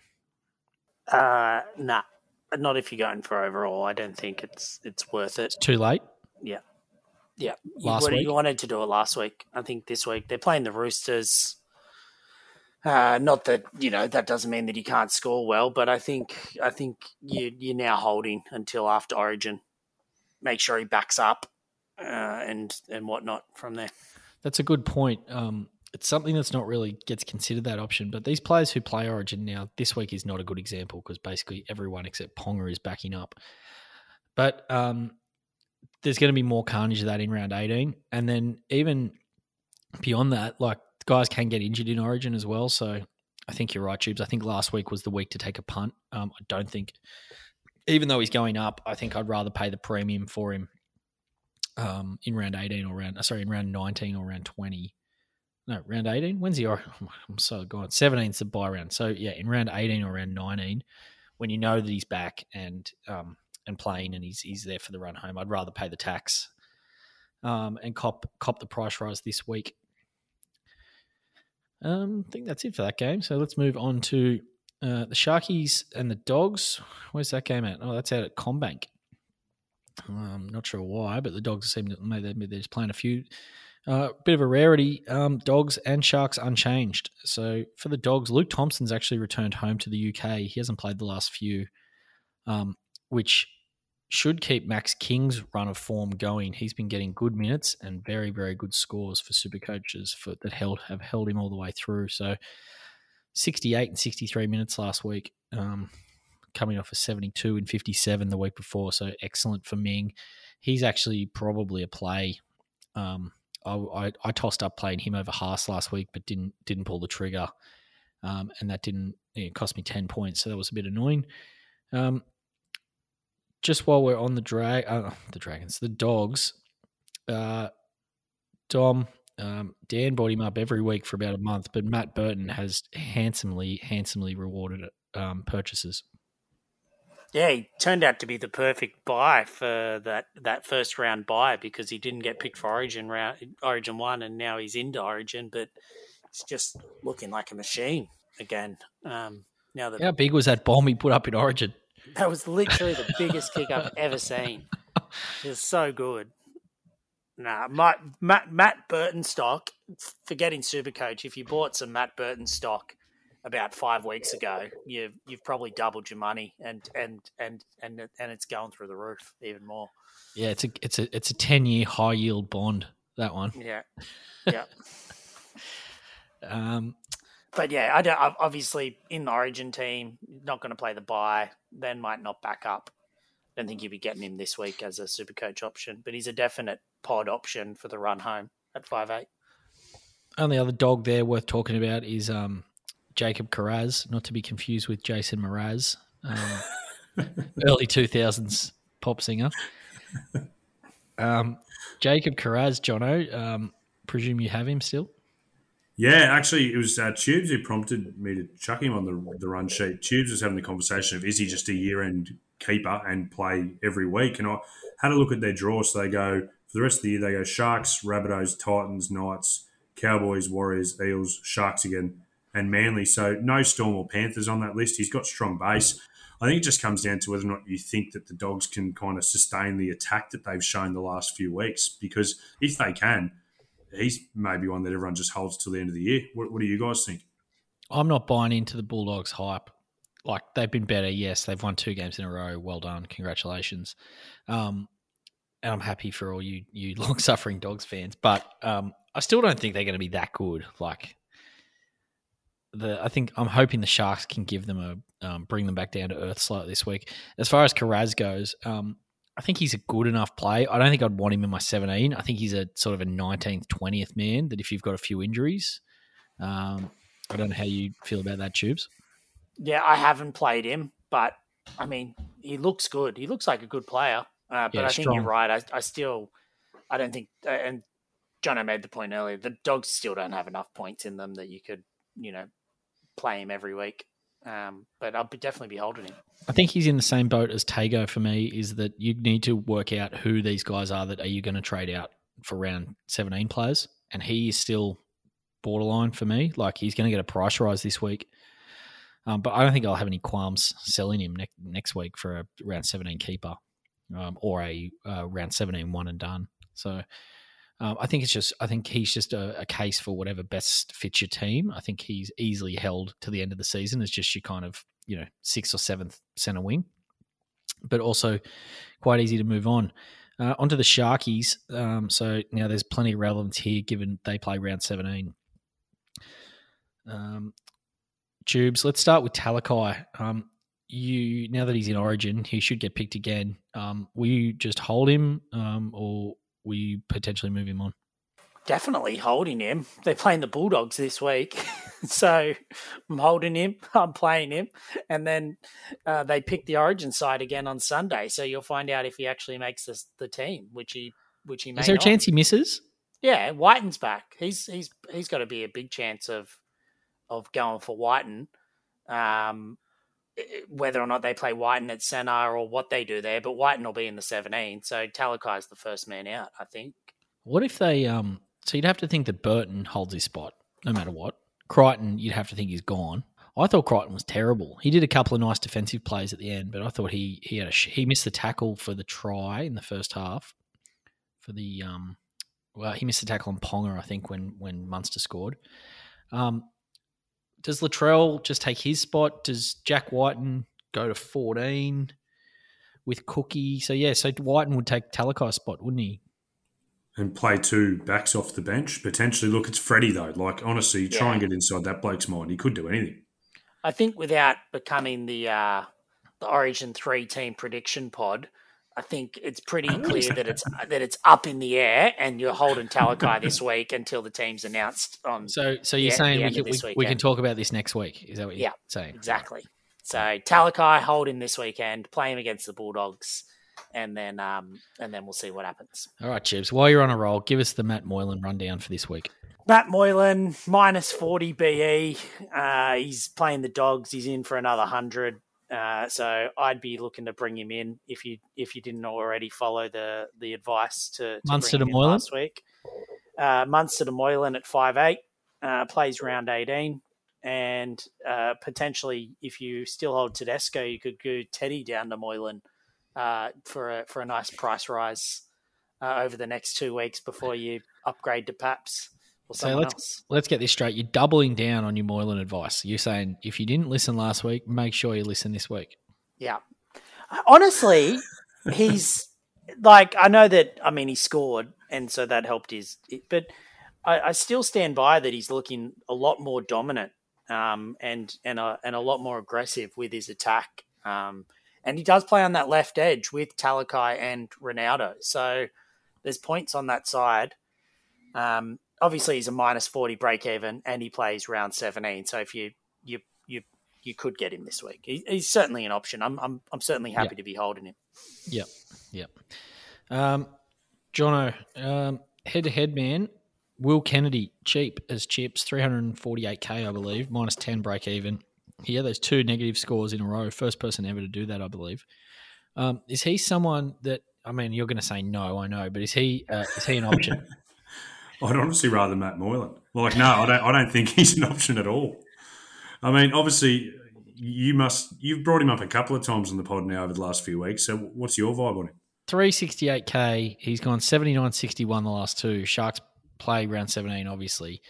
Uh, nah, not if you're going for overall. I don't think it's it's worth it. It's too late. Yeah, yeah. Last you, week you wanted to do it last week. I think this week they're playing the Roosters. Uh, not that you know that doesn't mean that you can't score well, but I think I think you you're now holding until after Origin. Make sure he backs up uh, and and whatnot from there. That's a good point. Um, it's something that's not really gets considered that option. But these players who play Origin now, this week is not a good example because basically everyone except Ponga is backing up. But um, there's going to be more carnage of that in round 18. And then even beyond that, like guys can get injured in Origin as well. So I think you're right, Tubes. I think last week was the week to take a punt. Um, I don't think, even though he's going up, I think I'd rather pay the premium for him um, in round 18 or round, sorry, in round 19 or round 20 no, round 18. When's the I'm so gone. 17's the buy round. So yeah, in round 18 or round 19, when you know that he's back and um and playing and he's he's there for the run home, I'd rather pay the tax um and cop cop the price rise this week. Um, I think that's it for that game. So let's move on to uh, the Sharkies and the Dogs. Where's that game at? Oh, that's out at CommBank. I'm um, not sure why, but the Dogs seem to maybe they're just playing a few uh, bit of a rarity. Um, dogs and Sharks unchanged. So for the Dogs, Luke Thompson's actually returned home to the UK. He hasn't played the last few, um, which should keep Max King's run of form going. He's been getting good minutes and very, very good scores for super coaches for, that held have held him all the way through. So 68 and 63 minutes last week, um, coming off a 72 and 57 the week before. So excellent for Ming. He's actually probably a play. Um, I, I, tossed up playing him over Haas last week, but didn't didn't pull the trigger, um, and that didn't you know, cost me ten points, so that was a bit annoying. Um, just while we're on the drag, uh, the dragons, the dogs, uh, Dom, Um, Dan bought him up every week for about a month, but Matt Burton has handsomely, handsomely rewarded um, purchases. Yeah, he turned out to be the perfect buy for that, that first round buy because he didn't get picked for Origin round Origin one, and now he's into Origin, but he's just looking like a machine again. Um, now that How big was that bomb he put up in Origin? that was literally the biggest kick I've ever seen. It was so good. Nah, Matt, Matt, Matt Burton stock. Forgetting Supercoach, if you bought some Matt Burton stock about five weeks ago, you've you've probably doubled your money, and and and and and it's going through the roof even more. Yeah, it's a it's a it's a ten year high yield bond. That one. Yeah, yeah. Um, but yeah, I don't. Obviously, in the Origin team, not going to play the buy. Then might not back up. Don't think you'll be getting him this week as a super coach option, but he's a definite pod option for the run home at five eight. only other dog there worth talking about is um, Jacob Kiraz, not to be confused with Jason Mraz, um, early two thousands pop singer. Um, Jacob Kiraz, Jono, um, presume you have him still. Yeah, actually, it was uh, Tubes who prompted me to chuck him on the, the run sheet. Tubes was having the conversation of is he just a year end keeper and play every week? And I had a look at their draw. So they go, for the rest of the year, they go Sharks, Rabbitohs, Titans, Knights, Cowboys, Warriors, Eels, Sharks again, and Manly. So no Storm or Panthers on that list. He's got strong base. I think it just comes down to whether or not you think that the Dogs can kind of sustain the attack that they've shown the last few weeks. Because if they can, he's maybe one that everyone just holds till the end of the year. What, what do you guys think? I'm not buying into the Bulldogs hype. Like they've been better, yes. They've won two games in a row. Well done, congratulations. Um, and I'm happy for all you you long suffering Dogs fans, but um, I still don't think they're going to be that good. Like the, I think I'm hoping the Sharks can give them a um, bring them back down to earth slightly this week. As far as Kiraz goes, um, I think he's a good enough play. I don't think I'd want him in my 17. I think he's a sort of a 19th, 20th man. That if you've got a few injuries, um, I don't know how you feel about that, Tubes. Yeah, I haven't played him, but I mean, he looks good. He looks like a good player. Uh, but Yeah, I think strong. you're right. I, I still, I don't think, and John made the point earlier. The dogs still don't have enough points in them that you could, you know, play him every week. Um, but I'll be, definitely be holding him. I think he's in the same boat as Tago for me. Is that you need to work out who these guys are that are you going to trade out for round 17 players, and he is still borderline for me. Like he's going to get a price rise this week. Um, but I don't think I'll have any qualms selling him ne- next week for a round 17 keeper um, or a uh, round 17 one and done. So um, I think it's just, I think he's just a, a case for whatever best fits your team. I think he's easily held to the end of the season as just your kind of, you know, sixth or seventh center wing, but also quite easy to move on. Uh, onto the Sharkies. Um, so now there's plenty of relevance here given they play round 17. Um, Tubes, let's start with Talakai. Um, you now that he's in Origin, he should get picked again. Um, will you just hold him, um, or you potentially move him on? Definitely holding him. They're playing the Bulldogs this week, so I'm holding him. I'm playing him, and then uh, they pick the Origin side again on Sunday. So you'll find out if he actually makes this, the team, which he which he may. Is there a not. chance he misses? Yeah, Wighton's back. He's he's he's got to be a big chance of of going for Wighton. Um, whether or not they play Wighton at centre or what they do there, but Wighton will be in the 17. So Talakai's the first man out, I think. What if they? Um, so you'd have to think that Burton holds his spot no matter what. Crichton, you'd have to think he's gone. I thought Crichton was terrible. He did a couple of nice defensive plays at the end, but I thought he he had a sh- he missed the tackle for the try in the first half. For the um, well, he missed the tackle on Ponga, I think, when when Munster scored. Um, does Latrell just take his spot? Does Jack Wighton go to fourteen with Cookie? So yeah, so Wighton would take Talakai's spot, wouldn't he? And play two backs off the bench. Potentially, look, it's Freddie, though. Like, honestly, try and get inside that bloke's mind. He could do anything. I think without becoming the uh, the Origin three team prediction pod, I think it's pretty clear that that- it's that it's up in the air, and you're holding Talakai this week until the team's announced on So, so you're Yeah, saying the we can we, we can talk about this next week? Is that what you're Yeah, saying? Exactly. So Talakai hold him this weekend, play him against the Bulldogs, and then um, and then we'll see what happens. All right, Chips. While you're on a roll, give us the Matt Moylan rundown for this week. Matt Moylan minus forty BE. Uh, he's playing the Dogs. He's in for another hundred. Uh, so I'd be looking to bring him in if you if you didn't already follow the the advice to, to Munster to Moylan? last week. Uh, Munster to Moylan at five eight uh, plays round eighteen, and uh, potentially if you still hold Tedesco, you could go Teddy down to Moylan uh, for a for a nice price rise uh, over the next two weeks before you upgrade to Paps So let's else. let's get this straight. You're doubling down on your Moylan advice. You're saying if you didn't listen last week, make sure you listen this week. Yeah. Honestly, he's like I know that I mean he scored and so that helped his but I, I still stand by that he's looking a lot more dominant um, and and a, and a lot more aggressive with his attack. Um, and he does play on that left edge with Talakai and Ronaldo. So there's points on that side. Um, obviously, he's a minus 40 break even and he plays round 17. So if you you you you could get him this week. He, he's certainly an option. I'm I'm I'm certainly happy to be holding him. Yep. Yep. Um, Jono, um, head to head man, Will Kennedy, cheap as chips, 348k, I believe, minus 10 break even. He had those two negative scores in a row. First person ever to do that, I believe. Um, is he someone that, I mean, you're going to say no, I know, but is he uh, is he an option? I'd honestly rather Matt Moylan. Like, no, I don't. I don't think he's an option at all. I mean, obviously, you must. You've brought him up a couple of times on the pod now over the last few weeks. So, what's your vibe on him? 368k. He's gone 79.61 the last two. Sharks play round 17, obviously.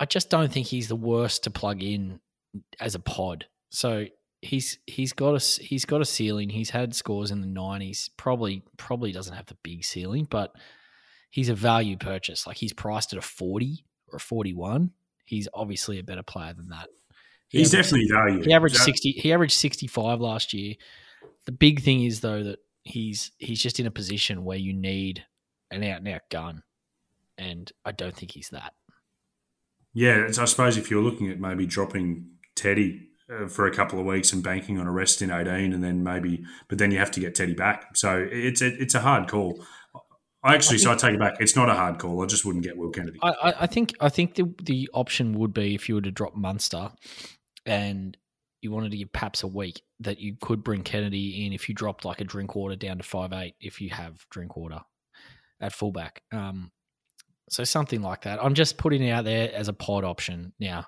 I just don't think he's the worst to plug in as a pod. So he's he's got a he's got a ceiling. He's had scores in the 90s. Probably probably doesn't have the big ceiling, but he's a value purchase. Like he's priced at a 40 or a 41. He's obviously a better player than that. He He's averaged- definitely value. he averaged So- sixty. He averaged sixty-five last year. The big thing is though that he's he's just in a position where you need an out and out gun, and I don't think he's that. Yeah, I suppose if you're looking at maybe dropping Teddy uh, for a couple of weeks and banking on a rest in 18, and then maybe, but then you have to get Teddy back. So it's a, it's a hard call. I actually, so I take it back. It's not a hard call. I just wouldn't get Will Kennedy. I, I, I think I think the the option would be if you were to drop Munster, and you wanted to give Paps a week that you could bring Kennedy in if you dropped like a drink water down to five eight if you have drink water at fullback. Um, so something like that. I'm just putting it out there as a pod option now.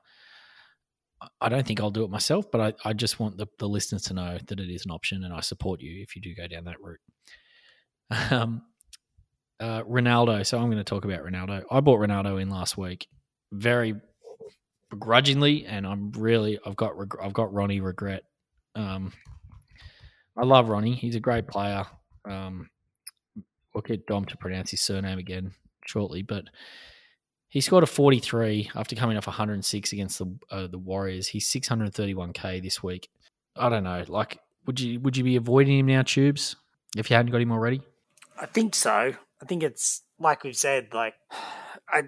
I- I don't think I'll do it myself, but I, I just want the, the listeners to know that it is an option, and I support you if you do go down that route. Um, uh, Ronaldo. So I'm going to talk about Ronaldo. I bought Ronaldo in last week, very begrudgingly, and I'm really I've got reg- I've got Ronnie regret. Um, I love Ronnie. He's a great player. Um, we'll get Dom to pronounce his surname again shortly, but he scored a 43 after coming off 106 against the uh, the Warriors. He's 631k this week. I don't know. Like, would you would you be avoiding him now, Tubes, if you hadn't got him already? I think so. I think it's like we've said. Like I,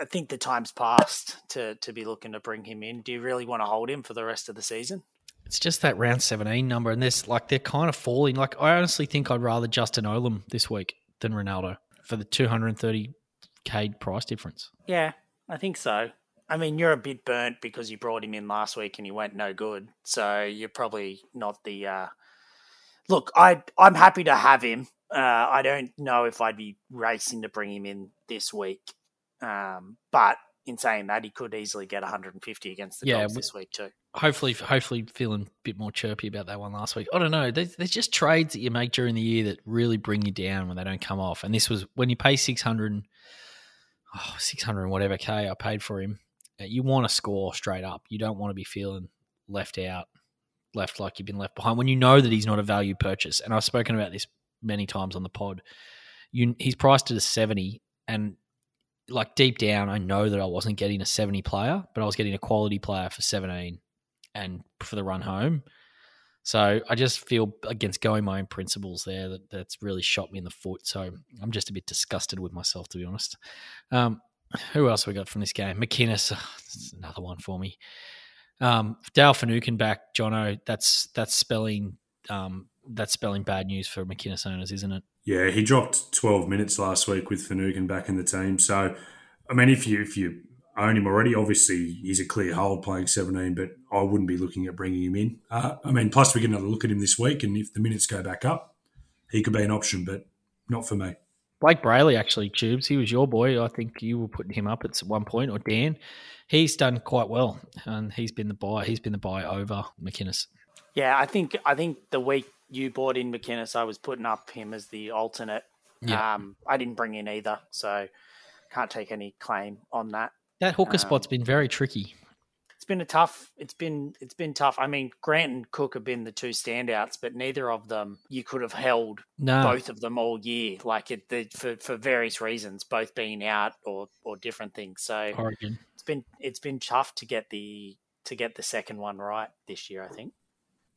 I think the time's passed to to be looking to bring him in. Do you really want to hold him for the rest of the season? It's just that round 17 number, and this like they're kind of falling. Like I honestly think I'd rather Justin Olam this week than Ronaldo for the 230k price difference. Yeah, I think so. I mean, you're a bit burnt because you brought him in last week and he went no good. So you're probably not the. Uh... Look, I I'm happy to have him. Uh, I don't know if I'd be racing to bring him in this week, um, but in saying that, he could easily get 150 against the Yeah, Dogs this week too. Hopefully, hopefully feeling a bit more chirpy about that one last week. I don't know. There's, there's just trades that you make during the year that really bring you down when they don't come off. And this was when you pay 600, oh, 600 and whatever K I paid for him. uh, You want to score straight up. You don't want to be feeling left out, left like you've been left behind when you know that he's not a value purchase. And I've spoken about this many times on the pod. You, he's priced at a 70 and like deep down, I know that I wasn't getting a 70 player, but I was getting a quality player for 17 and for the run home. So I just feel against going my own principles there that that's really shot me in the foot. So I'm just a bit disgusted with myself, to be honest. Um, who else we got from this game? McInnes, that's another one for me. Um, Dale Finucane back, Jono. That's that's spelling um, that's spelling bad news for McInnes owners, isn't it? Yeah, he dropped 12 minutes last week with Finucane back in the team. So, I mean, if you if you own him already, obviously he's a clear hold playing 17, but I wouldn't be looking at bringing him in. Uh, I mean, plus we get another look at him this week, and if the minutes go back up, he could be an option, but not for me. Blake Brailey actually, Tubes. He was your boy. I think you were putting him up at one point, or Dan. He's done quite well, and he's been the buy. He's been the buy over McInnes. Yeah, I think I think the week you bought in McInnes, I was putting up him as the alternate. Yeah. Um, I didn't bring in either, so can't take any claim on that. That hooker Um, spot's been very tricky. It's been a tough. It's been it's been tough. I mean, Grant and Cook have been the two standouts, but neither of them you could have held No, both of them all year, like it the, for for various reasons, both being out or or different things. So Oregon. it's been it's been tough to get the to get the second one right this year. I think.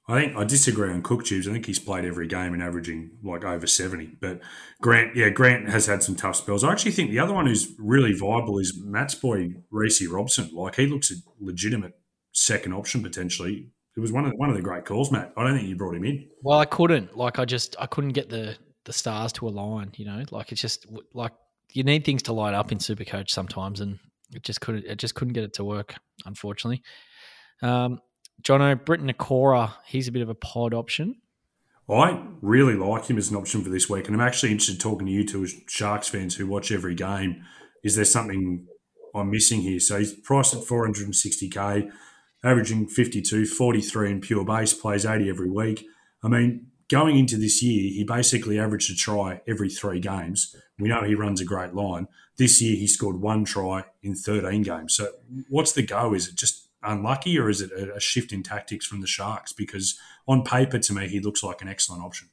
I think I disagree on Cook Tubes. I think he's played every game and averaging like over 70. But Grant, yeah, Grant has had some tough spells. I actually think the other one who's really viable is Matt's boy, Reece Robson. Like he looks a legitimate second option potentially. It was one of the, one of the great calls, Matt. I don't think you brought him in. Well, I couldn't. Like, I just I couldn't get the the stars to align. You know, like it's just like you need things to line up in Supercoach sometimes, and it just couldn't. It just couldn't get it to work, unfortunately. Um, Jono Briton Nikora, he's a bit of a pod option. I really like him as an option for this week, and I'm actually interested in talking to you two as Sharks fans who watch every game. Is there something I'm missing here? So he's priced at 460k, averaging 52, 43 in pure base, plays 80 every week. I mean, going into this year, he basically averaged a try every three games. We know he runs a great line. This year, he scored one try in 13 games. So, what's the go? Is it just unlucky, or is it a shift in tactics from the Sharks? Because on paper, to me, he looks like an excellent option.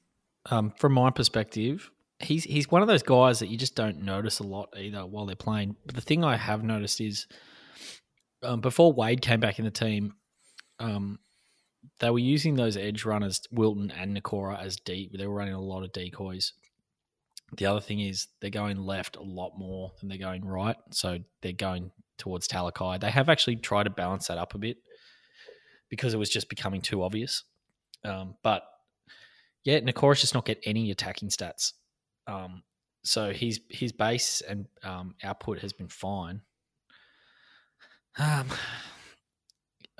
Um, from my perspective, he's he's one of those guys that you just don't notice a lot either while they're playing. But the thing I have noticed is um, before Wade came back in the team, um, they were using those edge runners, Wilton and Nikora, as deep. They were running a lot of decoys. The other thing is they're going left a lot more than they're going right. So they're going towards Talakai. They have actually tried to balance that up a bit because it was just becoming too obvious. Um, but yeah, Nikora's just not get any attacking stats. Um, so his his base and um, output has been fine. Um,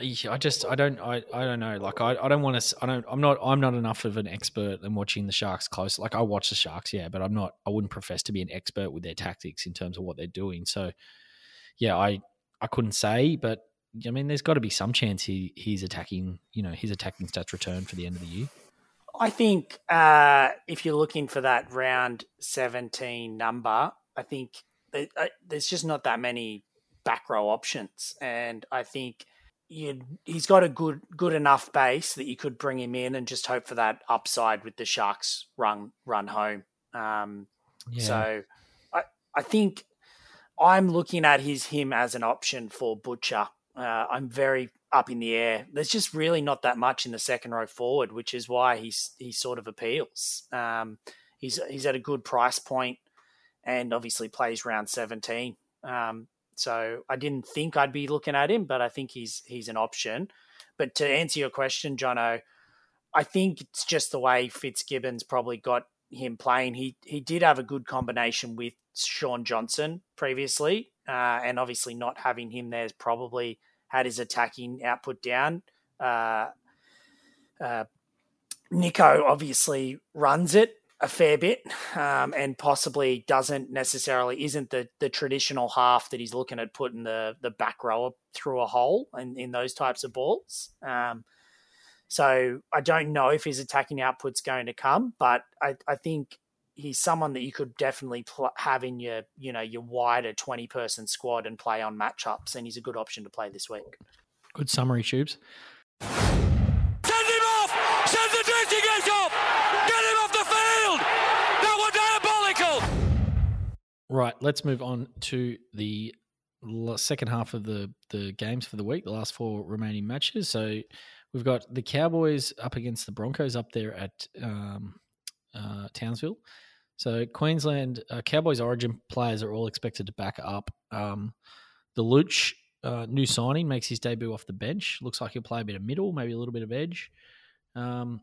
I just I don't I, I don't know like I, I don't want to I don't I'm not I'm not enough of an expert in watching the Sharks close like I watch the Sharks yeah but I'm not I wouldn't profess to be an expert with their tactics in terms of what they're doing so yeah I I couldn't say but I mean there's got to be some chance he he's attacking you know his attacking stats return for the end of the year. I think uh, if you're looking for that round 17 number, I think that, uh, there's just not that many back row options, and I think you he's got a good good enough base that you could bring him in and just hope for that upside with the Sharks run run home. Um, yeah. So I I think I'm looking at his him as an option for Butcher. Uh, I'm very up in the air. There's just really not that much in the second row forward, which is why he's he sort of appeals. Um, he's he's at a good price point, and obviously plays round 17. Um, so I didn't think I'd be looking at him, but I think he's he's an option. But to answer your question, Jono, I think it's just the way Fitzgibbon's probably got him playing. He he did have a good combination with Shaun Johnson previously, uh, and obviously not having him there has probably had his attacking output down. Uh, uh, Nico obviously runs it a fair bit, um, and possibly doesn't necessarily isn't the the traditional half that he's looking at putting the the back rower through a hole in, in those types of balls. Um, so I don't know if his attacking output's going to come, but I, I think he's someone that you could definitely pl- have in your you know your wider twenty person squad and play on matchups, and he's a good option to play this week. good summary tubes Send him off! Send the dressing gate off! Get him off the field! That was diabolical! Right, let's move on to the second half of the the games for the week, the last four remaining matches. So we've got the Cowboys up against the Broncos up there at um, uh, Townsville. So Queensland uh, Cowboys Origin players are all expected to back up. Um, the Luch uh, new signing makes his debut off the bench. Looks like he'll play a bit of middle, maybe a little bit of edge. Um,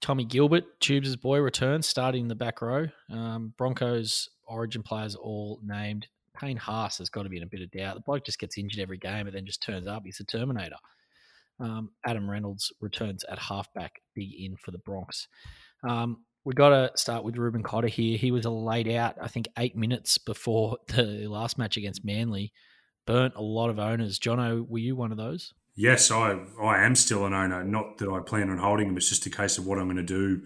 Tommy Gilbert, Tubes' boy, returns, starting in the back row. Um, Broncos origin players all named. Payne Haas has got to be in a bit of doubt. The bloke just gets injured every game and then just turns up. He's a Terminator. Um, Adam Reynolds returns at halfback, big in for the Bronx. Um, we got to start with Reuben Cotter here. He was laid out, I think, eight minutes before the last match against Manly. Burnt a lot of owners. Jono, were you one of those? Yes, I I am still an owner. Not that I plan on holding him. It's just a case of what I'm going to do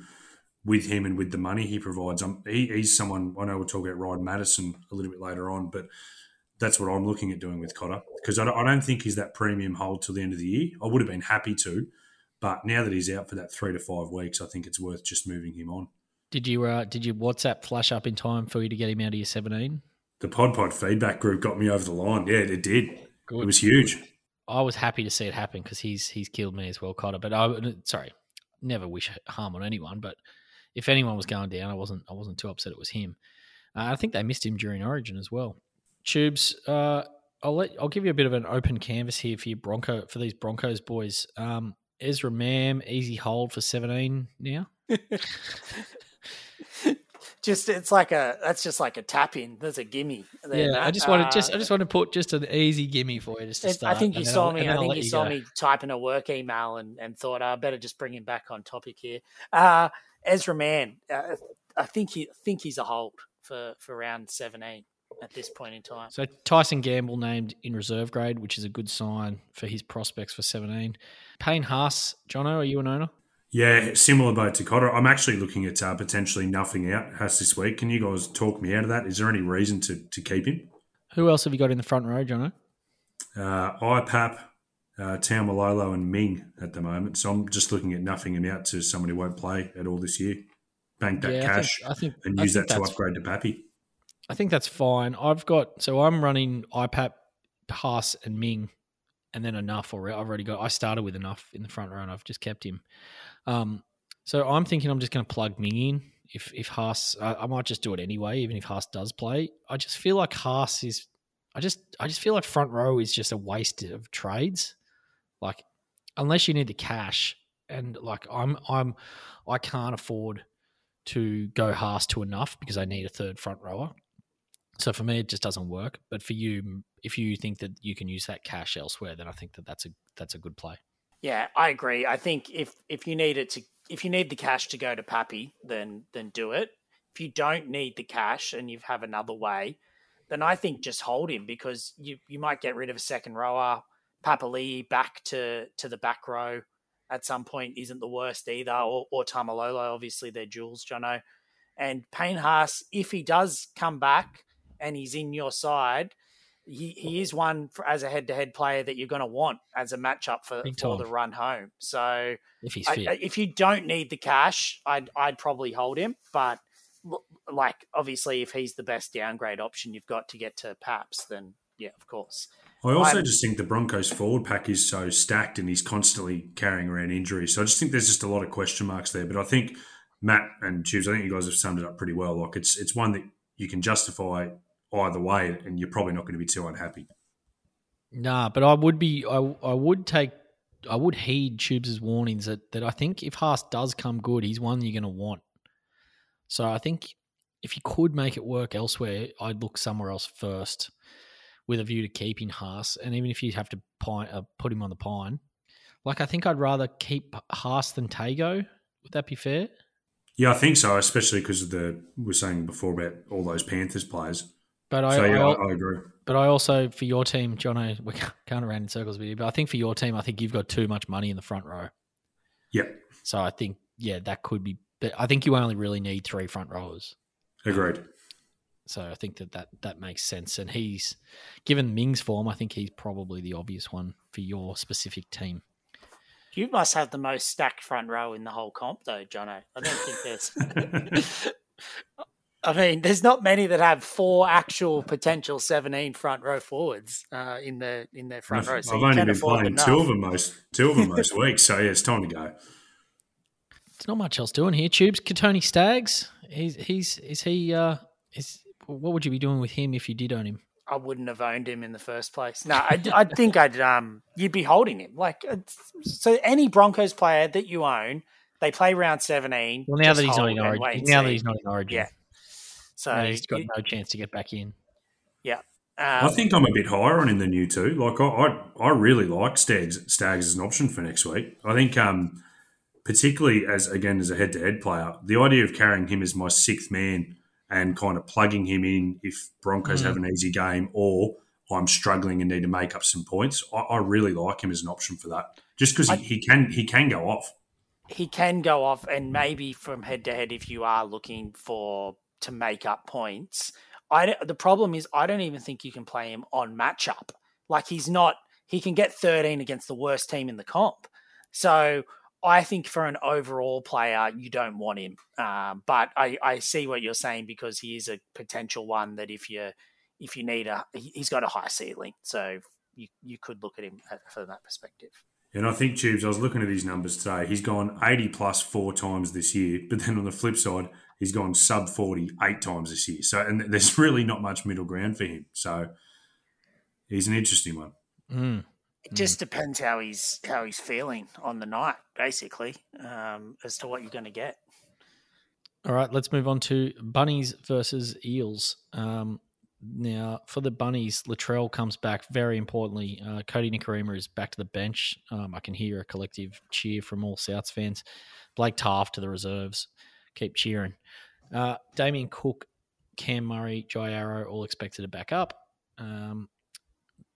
with him and with the money he provides. I'm, he, he's someone I know we'll talk about Ryan Matterson a little bit later on, but that's what I'm looking at doing with Cotter because I I don't think he's that premium hold till the end of the year. I would have been happy to, but now that he's out for that three to five weeks, I think it's worth just moving him on. Did you uh, did you WhatsApp flash up in time for you to get him out of your seventeen? The Pod Pod feedback group got me over the line. Yeah, it did. Good. It was huge. I was happy to see it happen because he's he's killed me as well, Cotter. But I sorry, never wish harm on anyone. But if anyone was going down, I wasn't I wasn't too upset it was him. Uh, I think they missed him during Origin as well. Tubes, uh, I'll let I'll give you a bit of an open canvas here for your Bronco for these Broncos boys. Um, Ezra Mam, easy hold for seventeen now. just it's like a that's just like a tap in. There's a gimme. there, yeah, I Matt. just wanted Uh, just I just want to put just an easy gimme for you just to it- start. I think you saw I'll- me. I think let you saw go. me type in a work email and, and thought I better just bring him back on topic here. Uh, Ezra Mam, uh, I think he think he's a hold for for round seventeen at this point in time. So Tyson Gamble named in reserve grade, which is a good sign for his prospects for 17. Payne Haas, Jono, are you an owner? Yeah, similar boat to Cotter. I'm actually looking at uh, potentially nothing out Haas this week. Can you guys talk me out of that? Is there any reason to, to keep him? Who else have you got in the front row, Jono? Uh, IPAP, uh, Taumalolo, and Ming at the moment. So I'm just looking at nothing him out to someone who won't play at all this year. Bank that Yeah, I cash think- I think- and I use think that to upgrade to Pappy. I think that's fine. I've got so I'm running IPAP, Haas, and Ming, and then enough already. I've already got. I started with enough in the front row, and I've just kept him. Um, so I'm thinking I'm just going to plug Ming in. If if Haas, I, I might just do it anyway, even if Haas does play. I just feel like Haas is. I just I just feel like front row is just a waste of trades. Like unless you need the cash, and like I'm I'm I can't afford to go Haas to enough because I need a third front rower. So for me, it just doesn't work. But for you, if you think that you can use that cash elsewhere, then I think that that's a that's a good play. Yeah, I agree. I think if if you need it to if you need the cash to go to Pappy, then then do it. If you don't need the cash and you have another way, then I think just hold him because you you might get rid of a second rower. Papali back to to the back row at some point isn't the worst either, or, or Taumalolo. Obviously, they're duels, Jono. And Payne Haas, if he does come back and he's in your side, he, he is one for, as a head to head player that you're going to want as a matchup for, for the run home. So If he's fit, I- if you don't need the cash, I'd I'd probably hold him. But like obviously, if he's the best downgrade option you've got to get to Paps, then yeah, of course. I also I'm- just think the Broncos forward pack is so stacked and he's constantly carrying around injuries. So I just think there's just a lot of question marks there. But I think Matt and Tubes, I think you guys have summed it up pretty well. Like it's it's one that you can justify either way, and you're probably not going to be too unhappy. nah. But I would be. I I would take. I would heed Tubes' warnings that that I think if Haas does come good, he's one you're going to want. So I think if you could make it work elsewhere, I'd look somewhere else first, with a view to keeping Haas. And even if you have to pine, uh, put him on the pine, like I think I'd rather keep Haas than Tago. Would that be fair? Yeah, I think so, especially because of the we were saying before about all those Panthers players. But I, So yeah, I, I, I agree. But I also, for your team, Jono, we're going around in circles with you, but I think for your team, I think you've got too much money in the front row. Yep, So I think, yeah, that could be, but I think you only really need three front rowers. agreed. So I think that that, that makes sense. And he's, given Ming's form, I think he's probably the obvious one for your specific team. You must have the most stacked front row in the whole comp, though, Jono. I don't think there's. I mean, there's not many that have four actual potential 17 front row forwards uh, in their in their front I've, row. So I've only been playing two of them most two of them most weeks, so yeah, it's time to go. It's not much else doing here. Tubes, Kotoni Staggs, he's, he's, is he, uh, is, what would you be doing with him if you did own him? I wouldn't have owned him in the first place. No, I, I think I'd um you'd be holding him. Like so, any Broncos player that you own They play round seventeen. Well, now that he's not in Origin, now that he's not in Origin, Yeah. So now he's got you- no chance to get back in. yeah. I Um, think I'm a bit higher on him than you two. Like I, I, I really like Staggs, Staggs as an option for next week. I think, um, particularly as again as a head-to-head player, the idea of carrying him as my sixth man and kind of plugging him in if Broncos Mm. have an easy game or I'm struggling and need to make up some points. I, I really like him as an option for that, just because he, he can he can go off. he can go off and maybe from head to head if you are looking for to make up points. I the problem is I don't even think you can play him on matchup. Like he's not he can get 13 against the worst team in the comp. So I think for an overall player you don't want him. Um, but I, I see what you're saying because he is a potential one that if you if you need a he- he's got a high ceiling. So you you could look at him from that perspective. And I think Tubes, I was looking at his numbers today. He's gone 80 plus four times this year, but then on the flip side, he's gone sub 40 eight times this year. So, and there's really not much middle ground for him. So, he's an interesting one. Mm. It just depends how he's how he's feeling on the night, basically, um, as to what you're going to get. All right, let's move on to bunnies versus eels. Um, now, for the bunnies, Latrell comes back. Very importantly, uh, Kodi Nikorima is back to the bench. Um, I can hear a collective cheer from all Souths fans. Blake Taaffe to the reserves. Keep cheering. Uh, Damien Cook, Cam Murray, Jai Arrow, all expected to back up. Um,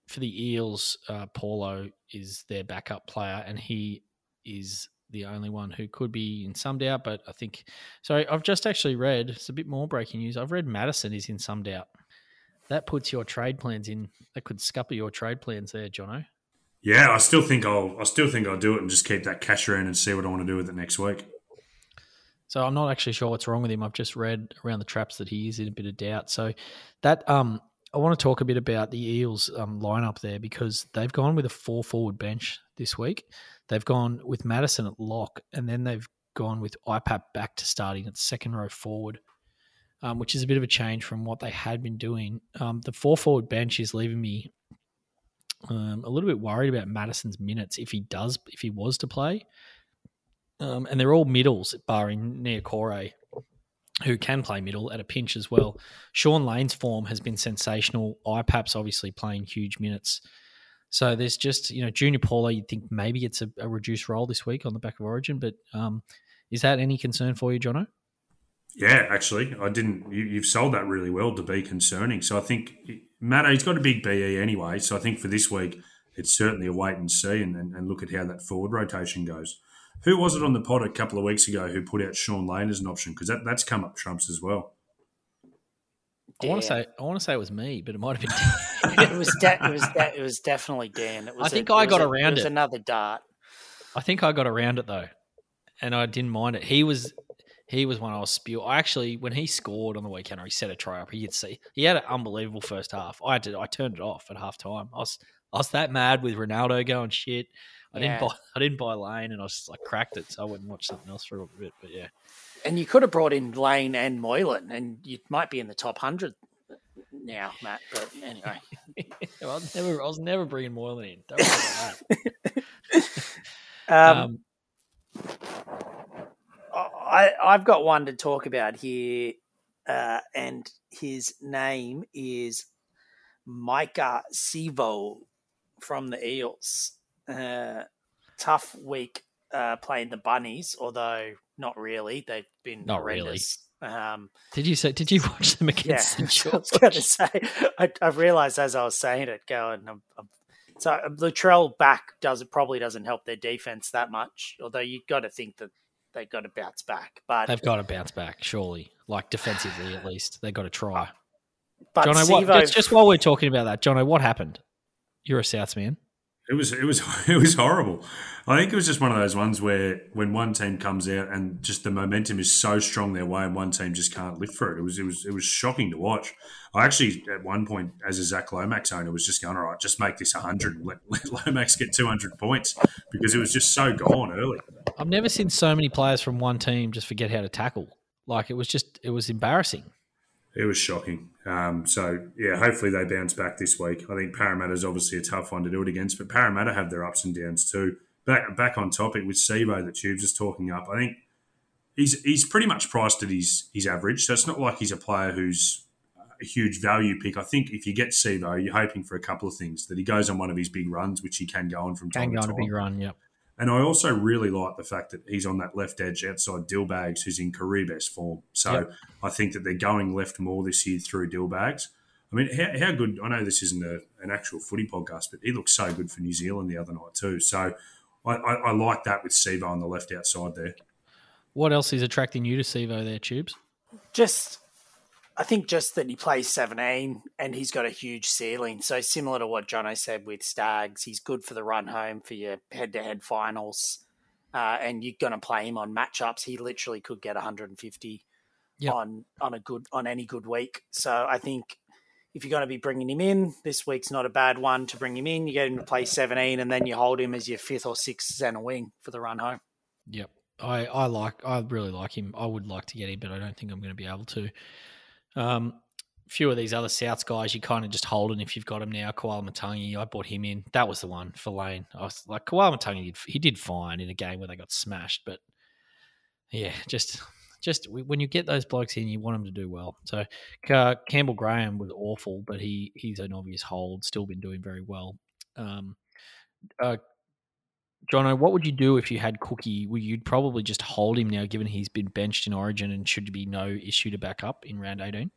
for the Eels, uh, Paulo is their backup player, and he is the only one who could be in some doubt. But I think, sorry, I've just actually read. It's a bit more breaking news. I've read Matterson is in some doubt. That puts your trade plans in. That could scupper your trade plans there, Jono. Yeah, I still think I'll, I still think I'll do it and just keep that cash around and see what I want to do with it next week. So I'm not actually sure what's wrong with him. I've just read around the traps that he is in a bit of doubt. So that um, I want to talk a bit about the Eels um, lineup there because they've gone with a four forward bench this week. They've gone with Matterson at lock, and then they've gone with IPAP back to starting at second row forward, um, which is a bit of a change from what they had been doing. Um, the four forward bench is leaving me um, a little bit worried about Matterson's minutes if he does, if he was to play. Um, and they're all middles, barring Neokore, who can play middle at a pinch as well. Shaun Lane's form has been sensational. IPAP's obviously playing huge minutes. So there's just, you know, Junior Paulo, you'd think maybe it's a, a reduced role this week on the back of Origin, but um, is that any concern for you, Jono? Yeah, actually, I didn't. You, you've sold that really well to be concerning. So I think Matt, he's got a big BE anyway. So I think for this week, it's certainly a wait and see and, and, and look at how that forward rotation goes. Who was it on the pod a couple of weeks ago who put out Shaun Lane as an option? Because that, that's come up trumps as well. I want to say I want to say it was me, but it might have been. it was de- it was de- it was definitely Dan. It was I think a- I it was got a- around it. Was it. another dart. I think I got around it though, and I didn't mind it. He was he was one I was spew. I actually when he scored on the weekend or he set a try up, he could see he had an unbelievable first half. I had to I turned it off at half time. I was I was that mad with Ronaldo going shit. I Yeah. didn't buy I didn't buy Lane, and I just like cracked it, so I wouldn't watch something else for a little bit. But yeah, And you could have brought in Lane and Moylan, and you might be in the top hundred now, Matt. But anyway, I was never I was never bringing Moylan in. Don't worry about that. um, Um, I I've got one to talk about here, uh, and his name is Maika Sivo from the Eels. Uh, tough week uh, playing the Bunnies, although not really. They've been Not really. Um, did you say? Did you watch them against yeah, against I was going to say. I, I realised as I was saying it, going. I'm, I'm, so Latrell back does it probably doesn't help their defense that much. Although you've got to think that they've got to bounce back. But They've got to bounce back, surely. Like defensively, at least they've got to try. but Jono, what, Sivo- just, just while we're talking about that, Jono, what happened? You're a Souths man. It was it was it was horrible. I think it was just one of those ones where when one team comes out and just the momentum is so strong their way, and one team just can't live for it. It was it was it was shocking to watch. I actually at one point as a Zac Lomax owner was just going all right, just make this hundred and let, let Lomax get two hundred points because it was just so gone early. I've never seen so many players from one team just forget how to tackle. Like it was just, it was embarrassing. It was shocking. Um, so yeah, hopefully they bounce back this week. I think Parramatta's obviously a tough one to do it against, but Parramatta have their ups and downs too. back back on topic with Sivo that Tubes is talking up. I think he's he's pretty much priced at his his average. So it's not like he's a player who's a huge value pick. I think if you get Sivo, you're hoping for a couple of things that he goes on one of his big runs, which he can go on from time Can go to on a time. big run. Yep. And I also really like the fact that he's on that left edge outside Dillbags, who's in career best form. So Yep. I think that they're going left more this year through Dillbags. I mean, how, how good? I know this isn't a, an actual footy podcast, but he looked so good for New Zealand the other night too. So I, I, I like that with Sivo on the left outside there. What else is attracting you to Sivo there, Tubes? Just, I think just that he plays 17 and he's got a huge ceiling. So similar to what Jono said with Staggs, he's good for the run home for your head-to-head finals. Uh, and you're going to play him on matchups. He literally could get 150 Yep. on on a good on any good week. So I think if you're going to be bringing him in, this week's not a bad one to bring him in. You get him to play 17, and then you hold him as your fifth or sixth center wing for the run home. Yep. I, I like I really like him. I would like to get him, but I don't think I'm going to be able to. Um, few of these other Souths guys, you kind of just hold, if you've got him now, Koloamatangi, I bought him in. That was the one for Lane. I was like, Koloamatangi, he did fine in a game where they got smashed, but yeah, just just when you get those blokes in, you want them to do well. So uh, Campbell Graham was awful, but he he's an obvious hold. Still been doing very well. Um, uh, Jono, what would you do if you had Cookie? Well, you'd probably just hold him now, given he's been benched in Origin and should be no issue to back up in round 18.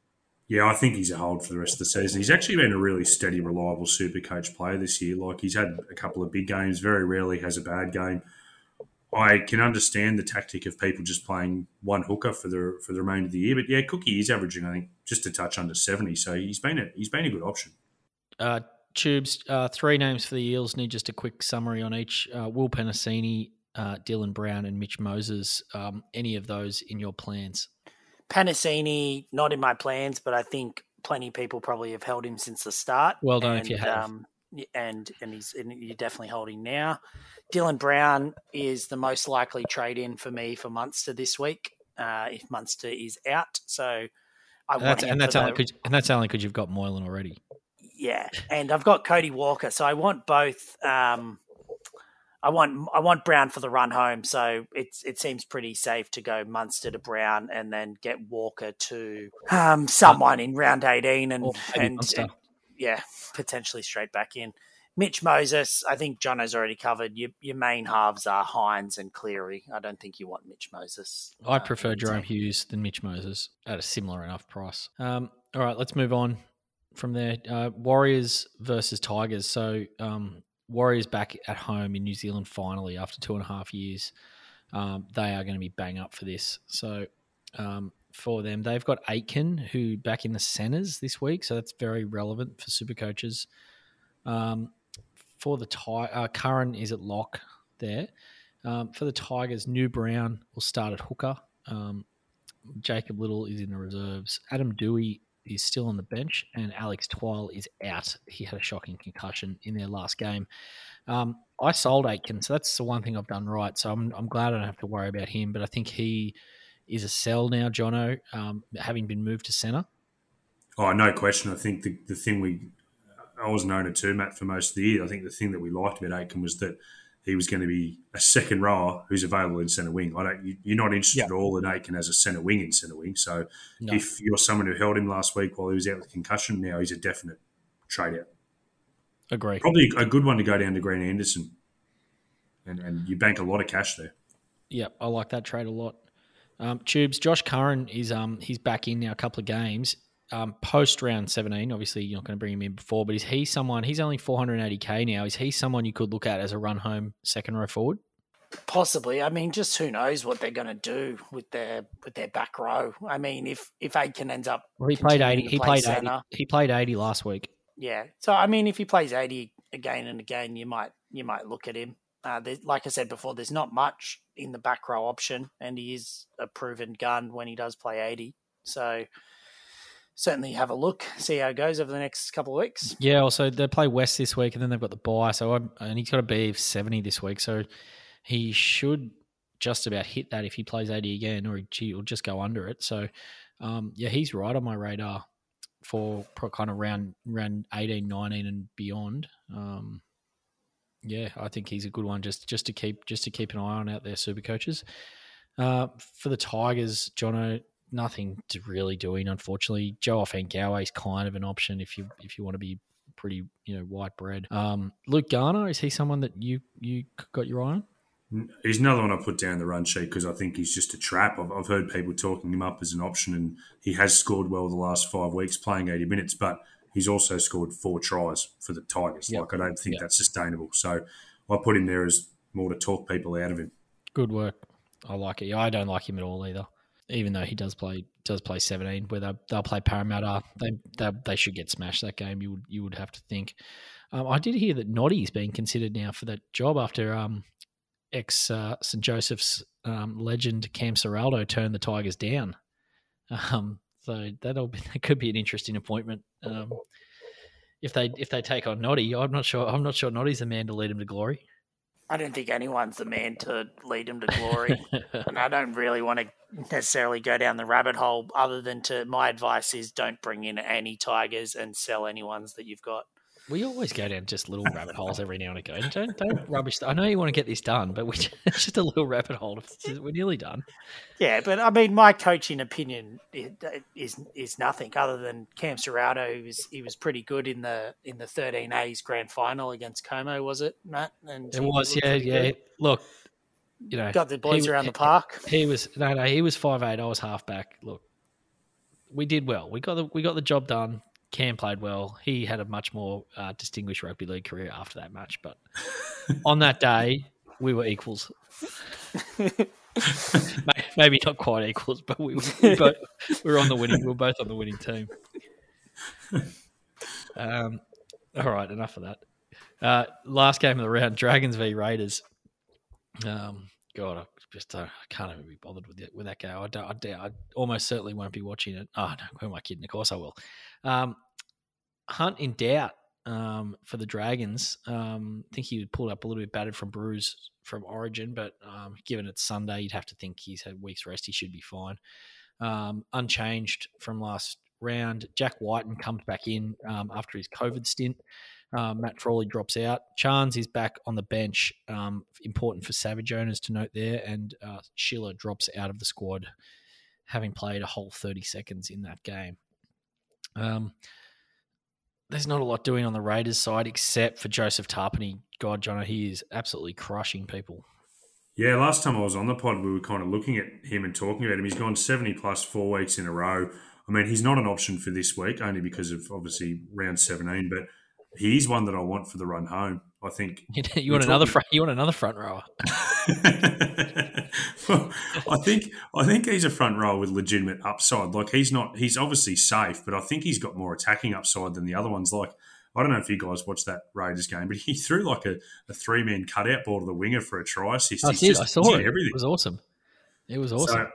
Yeah, I think he's a hold for the rest of the season. He's actually been a really steady, reliable super coach player this year. Like he's had a couple of big games, very rarely has a bad game. I can understand the tactic of people just playing one hooker for the for the remainder of the year, but yeah, Cookie is averaging I think just a touch under seventy, so he's been a he's been a good option. Uh, Tubes, uh, three names for the Eels. Need just a quick summary on each. Uh, Will Penisini, uh, Dylan Brown, and Mitch Moses. Um, any of those in your plans? Penisini, not in my plans, but I think plenty of people probably have held him since the start. Well done if and, you have. Um, and and he's and you're definitely holding now. Dylan Brown is the most likely trade in for me for Munster this week. Uh, if Munster is out, so I And want that's, and that's only 'cause- and that's only because you've got Moylan already. Yeah, and I've got Cody Walker, so I want both. Um, I want I want Brown for the run home, so it's it seems pretty safe to go Munster to Brown and then get Walker to um, someone in round eighteen, and and, and yeah, potentially straight back in. Mitch Moses, I think John has already covered. Your your main halves are Hynes and Cleary. I don't think you want Mitch Moses. I uh, prefer in Jahrome. Hughes than Mitch Moses at a similar enough price. Um, all right, let's move on from there. Uh, Warriors versus Tigers. So um, Warriors back at home in New Zealand finally after two and a half years. Um, they are going to be bang up for this. So um, for them, they've got Aitken who back in the centres this week. So that's very relevant for super coaches. Um, for the Ti- uh, Curran is at lock there. Um, for the Tigers, New Brown will start at hooker. Um, Jacob Liddle is in the reserves. Adam Doueihi is still on the bench, and Alex Twal is out. He had a shocking concussion in their last game. Um, I sold Aitken, so that's the one thing I've done right. So I'm, I'm glad I don't have to worry about him. But I think he is a sell now, Jono, um, having been moved to centre. Oh, no question. I think the, the thing we, I was known it too, Matt, for most of the year. I think the thing that we liked about Aitken was that he was going to be a second rower who's available in centre wing. I don't, you, you're not interested Yeah. at all in Aitken as a centre wing in centre wing. So No. if you're someone who held him last week while he was out with concussion, now he's a definite trade out. Agree. Probably a good one to go down to Green Anderson. And, and you bank a lot of cash there. Yep, I like that trade a lot. Um, Tubes, Josh Curran is um he's back in now a couple of games. Um, post round seventeen, obviously you're not going to bring him in before, but is he someone? He's only 480k now. Is he someone you could look at as a run home second row forward? Possibly. I mean, just who knows what they're going to do with their with their back row. I mean, if if Aitken ends up, Well, he played eighty. He play played eighty. centre, He played eighty last week. Yeah. So I mean, if he plays eighty again and again, you might you might look at him. Uh, like I said before, there's not much in the back row option, and he is a proven gun when he does play eighty. So certainly have a look, see how it goes over the next couple of weeks. Yeah. Also, they play West this week, and then they've got the bye. So I'm, and he's got a B of seventy this week. So he should just about hit that if he plays eighty again, or he, will just go under it. So um, yeah, he's right on my radar for, for kind of round round 18, 19 and beyond. Um, Yeah, I think he's a good one just just to keep just to keep an eye on out there, super coaches. Uh, for the Tigers, Jono, nothing to really doing, unfortunately. Joe Ofahengaue is kind of an option if you if you want to be pretty, you know, white bread. Um, Luke Garner, is he someone that you you got your eye on? He's another one I put down the run sheet because I think he's just a trap. I've, I've heard people talking him up as an option, and he has scored well the last five weeks, playing 80 minutes, but he's also scored four tries for the Tigers. Yep. Like, I don't think Yep. that's sustainable. So I put him there as more to talk people out of him. Good work. I like it. I don't like him at all either. Even though he does play does play seventeen, where they, they'll play Parramatta, they, they they should get smashed that game. You would you would have to think. Um, I did hear that Noddy is being considered now for that job after um, ex uh, St Joseph's um, legend Cam Ciraldo turned the Tigers down. Um, so that'll be that could be an interesting appointment. Um, if they if they take on Noddy, I'm not sure. I'm not sure Noddy's the man to lead him to glory. I don't think anyone's the man to lead him to glory. and I don't really want to necessarily go down the rabbit hole other than to my advice is don't bring in any tigers and sell any ones that you've got. We always go down just little rabbit holes every now and again. Don't don't rubbish. I know you want to get this done, but we it's just a little rabbit hole. We're nearly done. Yeah, but I mean, my coaching opinion is is nothing other than Cam Ciraldo. He was he was pretty good in the in the 13A's grand final against Como, was it, Matt? And It was, yeah, yeah. good. Look, you know, Got the boys he- around the park. He was no, no. He was five eight. I was halfback. Look, we did well. We got the we got the job done. Cam played well. He had a much more uh, distinguished rugby league career after that match. But on that day, we were equals. Maybe not quite equals, but we, we both we were on the winning. We were both on the winning team. Um, all right, enough of that. Uh, last game of the round: Dragons v Raiders. Um, God, I just uh, I can't even be bothered with it with that game. I don't. I, I almost certainly won't be watching it. Oh no, who am I kidding? Of course I will. Um, Hunt in doubt um, for the Dragons. Um, I think he pulled up a little bit battered from bruise from Origin, but um, given it's Sunday, you'd have to think he's had week's rest. He should be fine. Um, unchanged from last round. Jack Whiten comes back in um, after his COVID stint. Matt Frawley drops out. Chance is back on the bench. Um, important for Savage owners to note there. And uh, Schiller drops out of the squad, having played a whole 30 seconds in that game. Um, there's not a lot doing on the Raiders side except for Joseph Tapine. God, John, he is absolutely crushing people. Yeah, last time I was on the pod, we were kind of looking at him and talking about him. He's gone 70 plus four weeks in a row. I mean, he's not an option for this week, only because of obviously round 17, but he's one that I want for the run home. I think. You want another front? You want another front rower? well, I think I think he's a front row with legitimate upside. Like he's not he's obviously safe, but I think he's got more attacking upside than the other ones. Like I don't know if you guys watched that Raiders game, but he threw like a, a three man cutout ball to the winger for a try assist. I did. just- I saw it. Everything. It was awesome. It was awesome. So,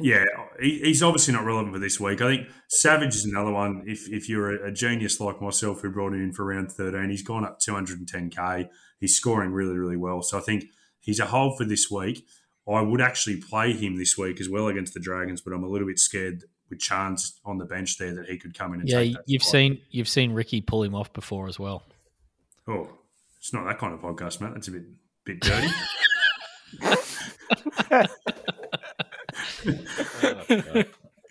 yeah, he, he's obviously not relevant for this week. I think Savage is another one. If if you're a, a genius like myself who brought him in for round 13, he's gone up 210k. He's scoring really, really well. So I think he's a hold for this week. I would actually play him this week as well against the Dragons, but I'm a little bit scared with Chance on the bench there that he could come in and yeah, take that you've spot. seen you've seen Ricky pull him off before as well. Oh, it's not that kind of podcast, mate. That's a bit bit dirty.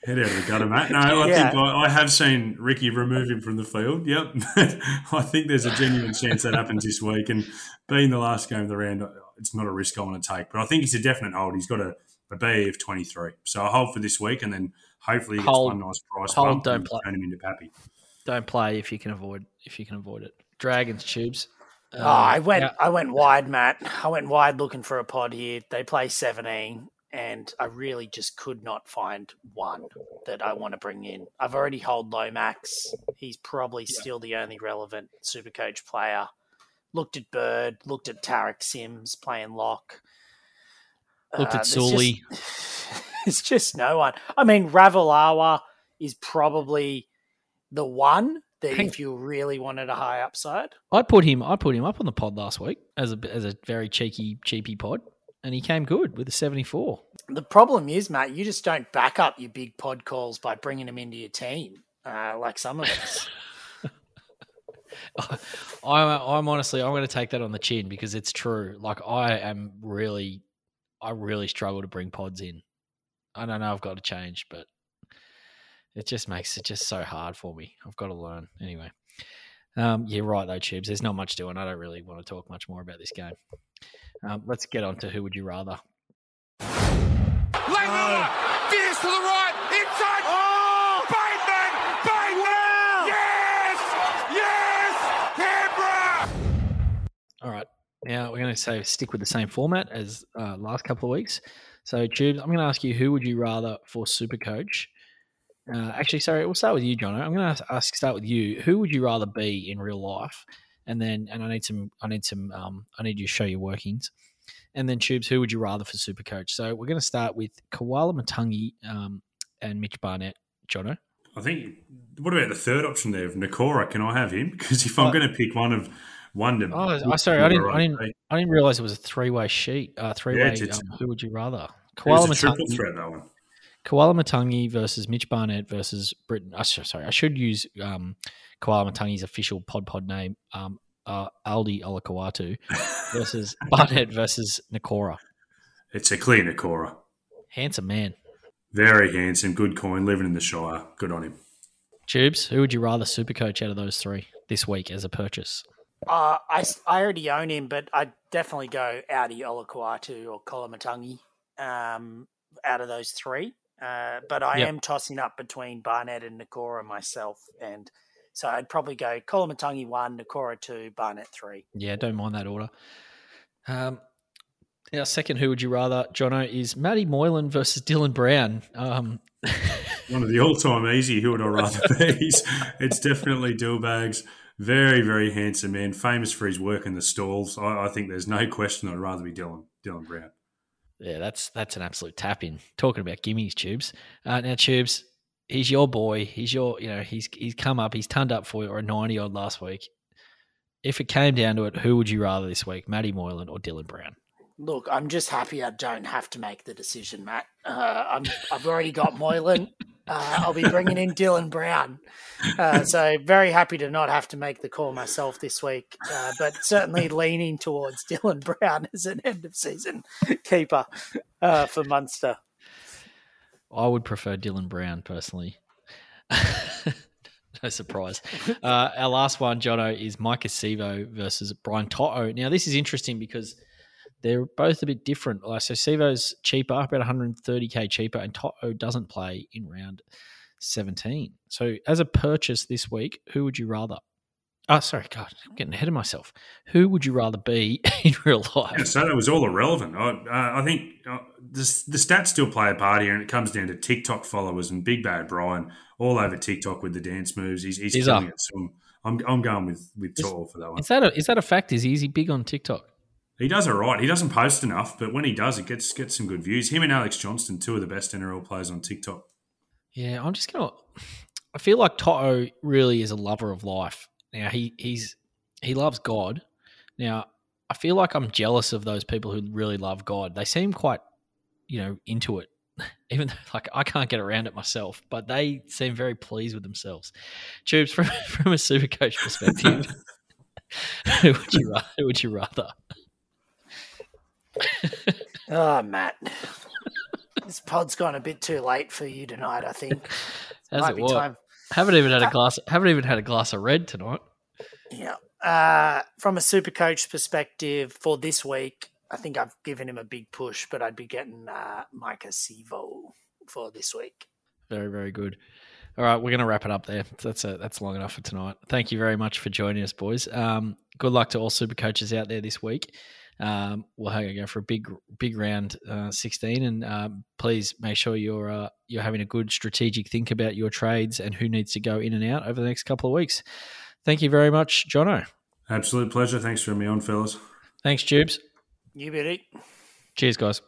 Head out of the gutter, mate. No, I Yeah. think I, I have seen Ricky remove him from the field. Yep. I think there's a genuine chance that happens this week. And being the last game of the round, it's not a risk I want to take. But I think he's a definite hold. He's got a, a BE of 23. So a hold for this week. And then hopefully he gets Hold. one nice price Hold, don't and play. turn him into Pappy. Don't play if you can avoid if you can avoid it. Dragons tubes. Uh, Oh, I went yeah, I went wide, Matt. I went wide looking for a pod here. They play 17 and I really just could not find one that I want to bring in. I've already hold Lomax. He's probably still the only relevant Supercoach player. Looked at Bird, looked at Tariq Sims playing lock. looked Uh, at there's Sully. just- It's just no one. I mean, Ravalawa is probably the one that Hang- if you really wanted a high upside. I put him. I put him up on the pod last week as a as a very cheeky cheapy pod, and he came good with a seventy four. The problem is, Matt, you just don't back up your big pod calls by bringing them into your team, uh, like some of us. I'm, I'm honestly, I'm going to take that on the chin because it's true. Like I am really, I really struggle to bring pods in. I don't know. I've got to change, but it just makes it just so hard for me. I've got to learn anyway. Um, yeah, right though, Tubes. There's not much doing. I don't really want to talk much more about this game. Um, let's get on to who would you rather. Langer, veers to the right, inside. Oh, Bateman, Bateman. Yes, yes, Canberra. All right. Now we're going to say stick with the same format as uh, last couple of weeks. So, Tubes, I'm going to ask you who would you rather for Super Coach? Uh, actually, sorry, we'll start with you, John. I'm going to ask start with you. Who would you rather be in real life? And then, and I need some, I need some, um, I need you to show your workings. And then, Tubes, who would you rather for Super Coach? So we're going to start with Koloamatangi um, and Mitch Barnett. Jono. I think. What about the third option there of Nikora? Can I have him? Because if I'm What? going to pick one of one to, Oh, I sorry, I didn't, I didn't, I didn't realize it was a three-way sheet. Uh, three-way. it's- it's- um, who would you rather? Koala triple Matangi. threat that one. Koloamatangi versus Mitch Barnett versus Briton. Uh, sorry, I should use um, Koloamatangi's official pod pod name, um, uh, Aldi Olakau'atu, versus Barnett versus Nikora. It's a clear Nikora. Handsome man. Very handsome, good coin, living in the Shire. Good on him. Tubes, who would you rather super coach out of those three this week as a purchase? Uh, I, s- I already own him, but I'd definitely go Audi Olakau'atu or Koloamatangi um, out of those three. Uh, but I Yep. am tossing up between Barnett and Nikora myself. And so I'd probably go Koloamatangi one, Nikora two, Barnett three. Yeah, don't mind that order. Um, our second, who would you rather, Jono, is Matty Moylan versus Dylan Brown. Um, One of the all-time easy. Who would I rather be? It's- it's definitely Dillbags. Very, very handsome man. Famous for his work in the stalls. I, I think there's no question. I'd rather be Dylan Dylan Brown. Yeah, that's that's an absolute tap in. Talking about gimmies, Tubes. Uh, now, Tubes, he's your boy. He's your, you know, he's he's come up. He's turned up for you or a ninety odd last week. If it came down to it, who would you rather this week, Matty Moylan or Dylan Brown? Look, I'm just happy I don't have to make the decision, Matt. Uh, I'm, I've already got Moylan. Uh, I'll be bringing in Dylan Brown. Uh, so very happy to not have to make the call myself this week, uh, but certainly leaning towards Dylan Brown as an end of season keeper uh, for Munster. I would prefer Dylan Brown personally. no surprise. Uh, our last one, Jono, is Maika Sivo versus Brian To'o. Now, this is interesting because they're both a bit different. Like, so Sivo's cheaper, about 130k cheaper, and To'o doesn't play in round 17. So, as a purchase this week, who would you rather? Oh, sorry, God, I'm getting ahead of myself. Who would you rather be in real Yeah, life? so that was all irrelevant. I, uh, I think uh, the, the stats still play a part here, and it comes down to TikTok followers and Big Bad Brian all over TikTok with the dance moves. He's, he's He's killing up. it. So I'm, I'm, I'm going with with Tor for that one. Is that a is that a fact? Is he, is he big on TikTok? He does it right. He doesn't post enough, but when he does, it gets gets some good views. Him and Alex Johnston, two of the best NRL players on TikTok. Yeah, I'm just gonna. I feel like To'o really is a lover of life. Now he he's he loves God. Now I feel like I'm jealous of those people who really love God. They seem quite, you know, into it. Even though, like I can't get around it myself, but they seem very pleased with themselves. Tubes from from a super coach perspective, who would you? Who would you rather? Oh, Matt. this pod's gone a bit too late for you tonight, I think. How's Might it work? time. Haven't even had a glass. Haven't even had a glass of red tonight. Yeah. Uh, from a super coach perspective for this week, I think I've given him a big push, but I'd be getting uh, Maika Sivo for this week. Very, very good. All right, we're going to wrap it up there. That's a, that's long enough for tonight. Thank you very much for joining us, boys. Um, good luck to all super coaches out there this week. Um, we'll have to go for a big, big round uh, 16, and um, please make sure you're uh, you're having a good strategic think about your trades and who needs to go in and out over the next couple of weeks. Thank you very much, Jono. Absolute pleasure. Thanks for having me on, fellas. Thanks, Tubes. You bet it. Cheers, guys.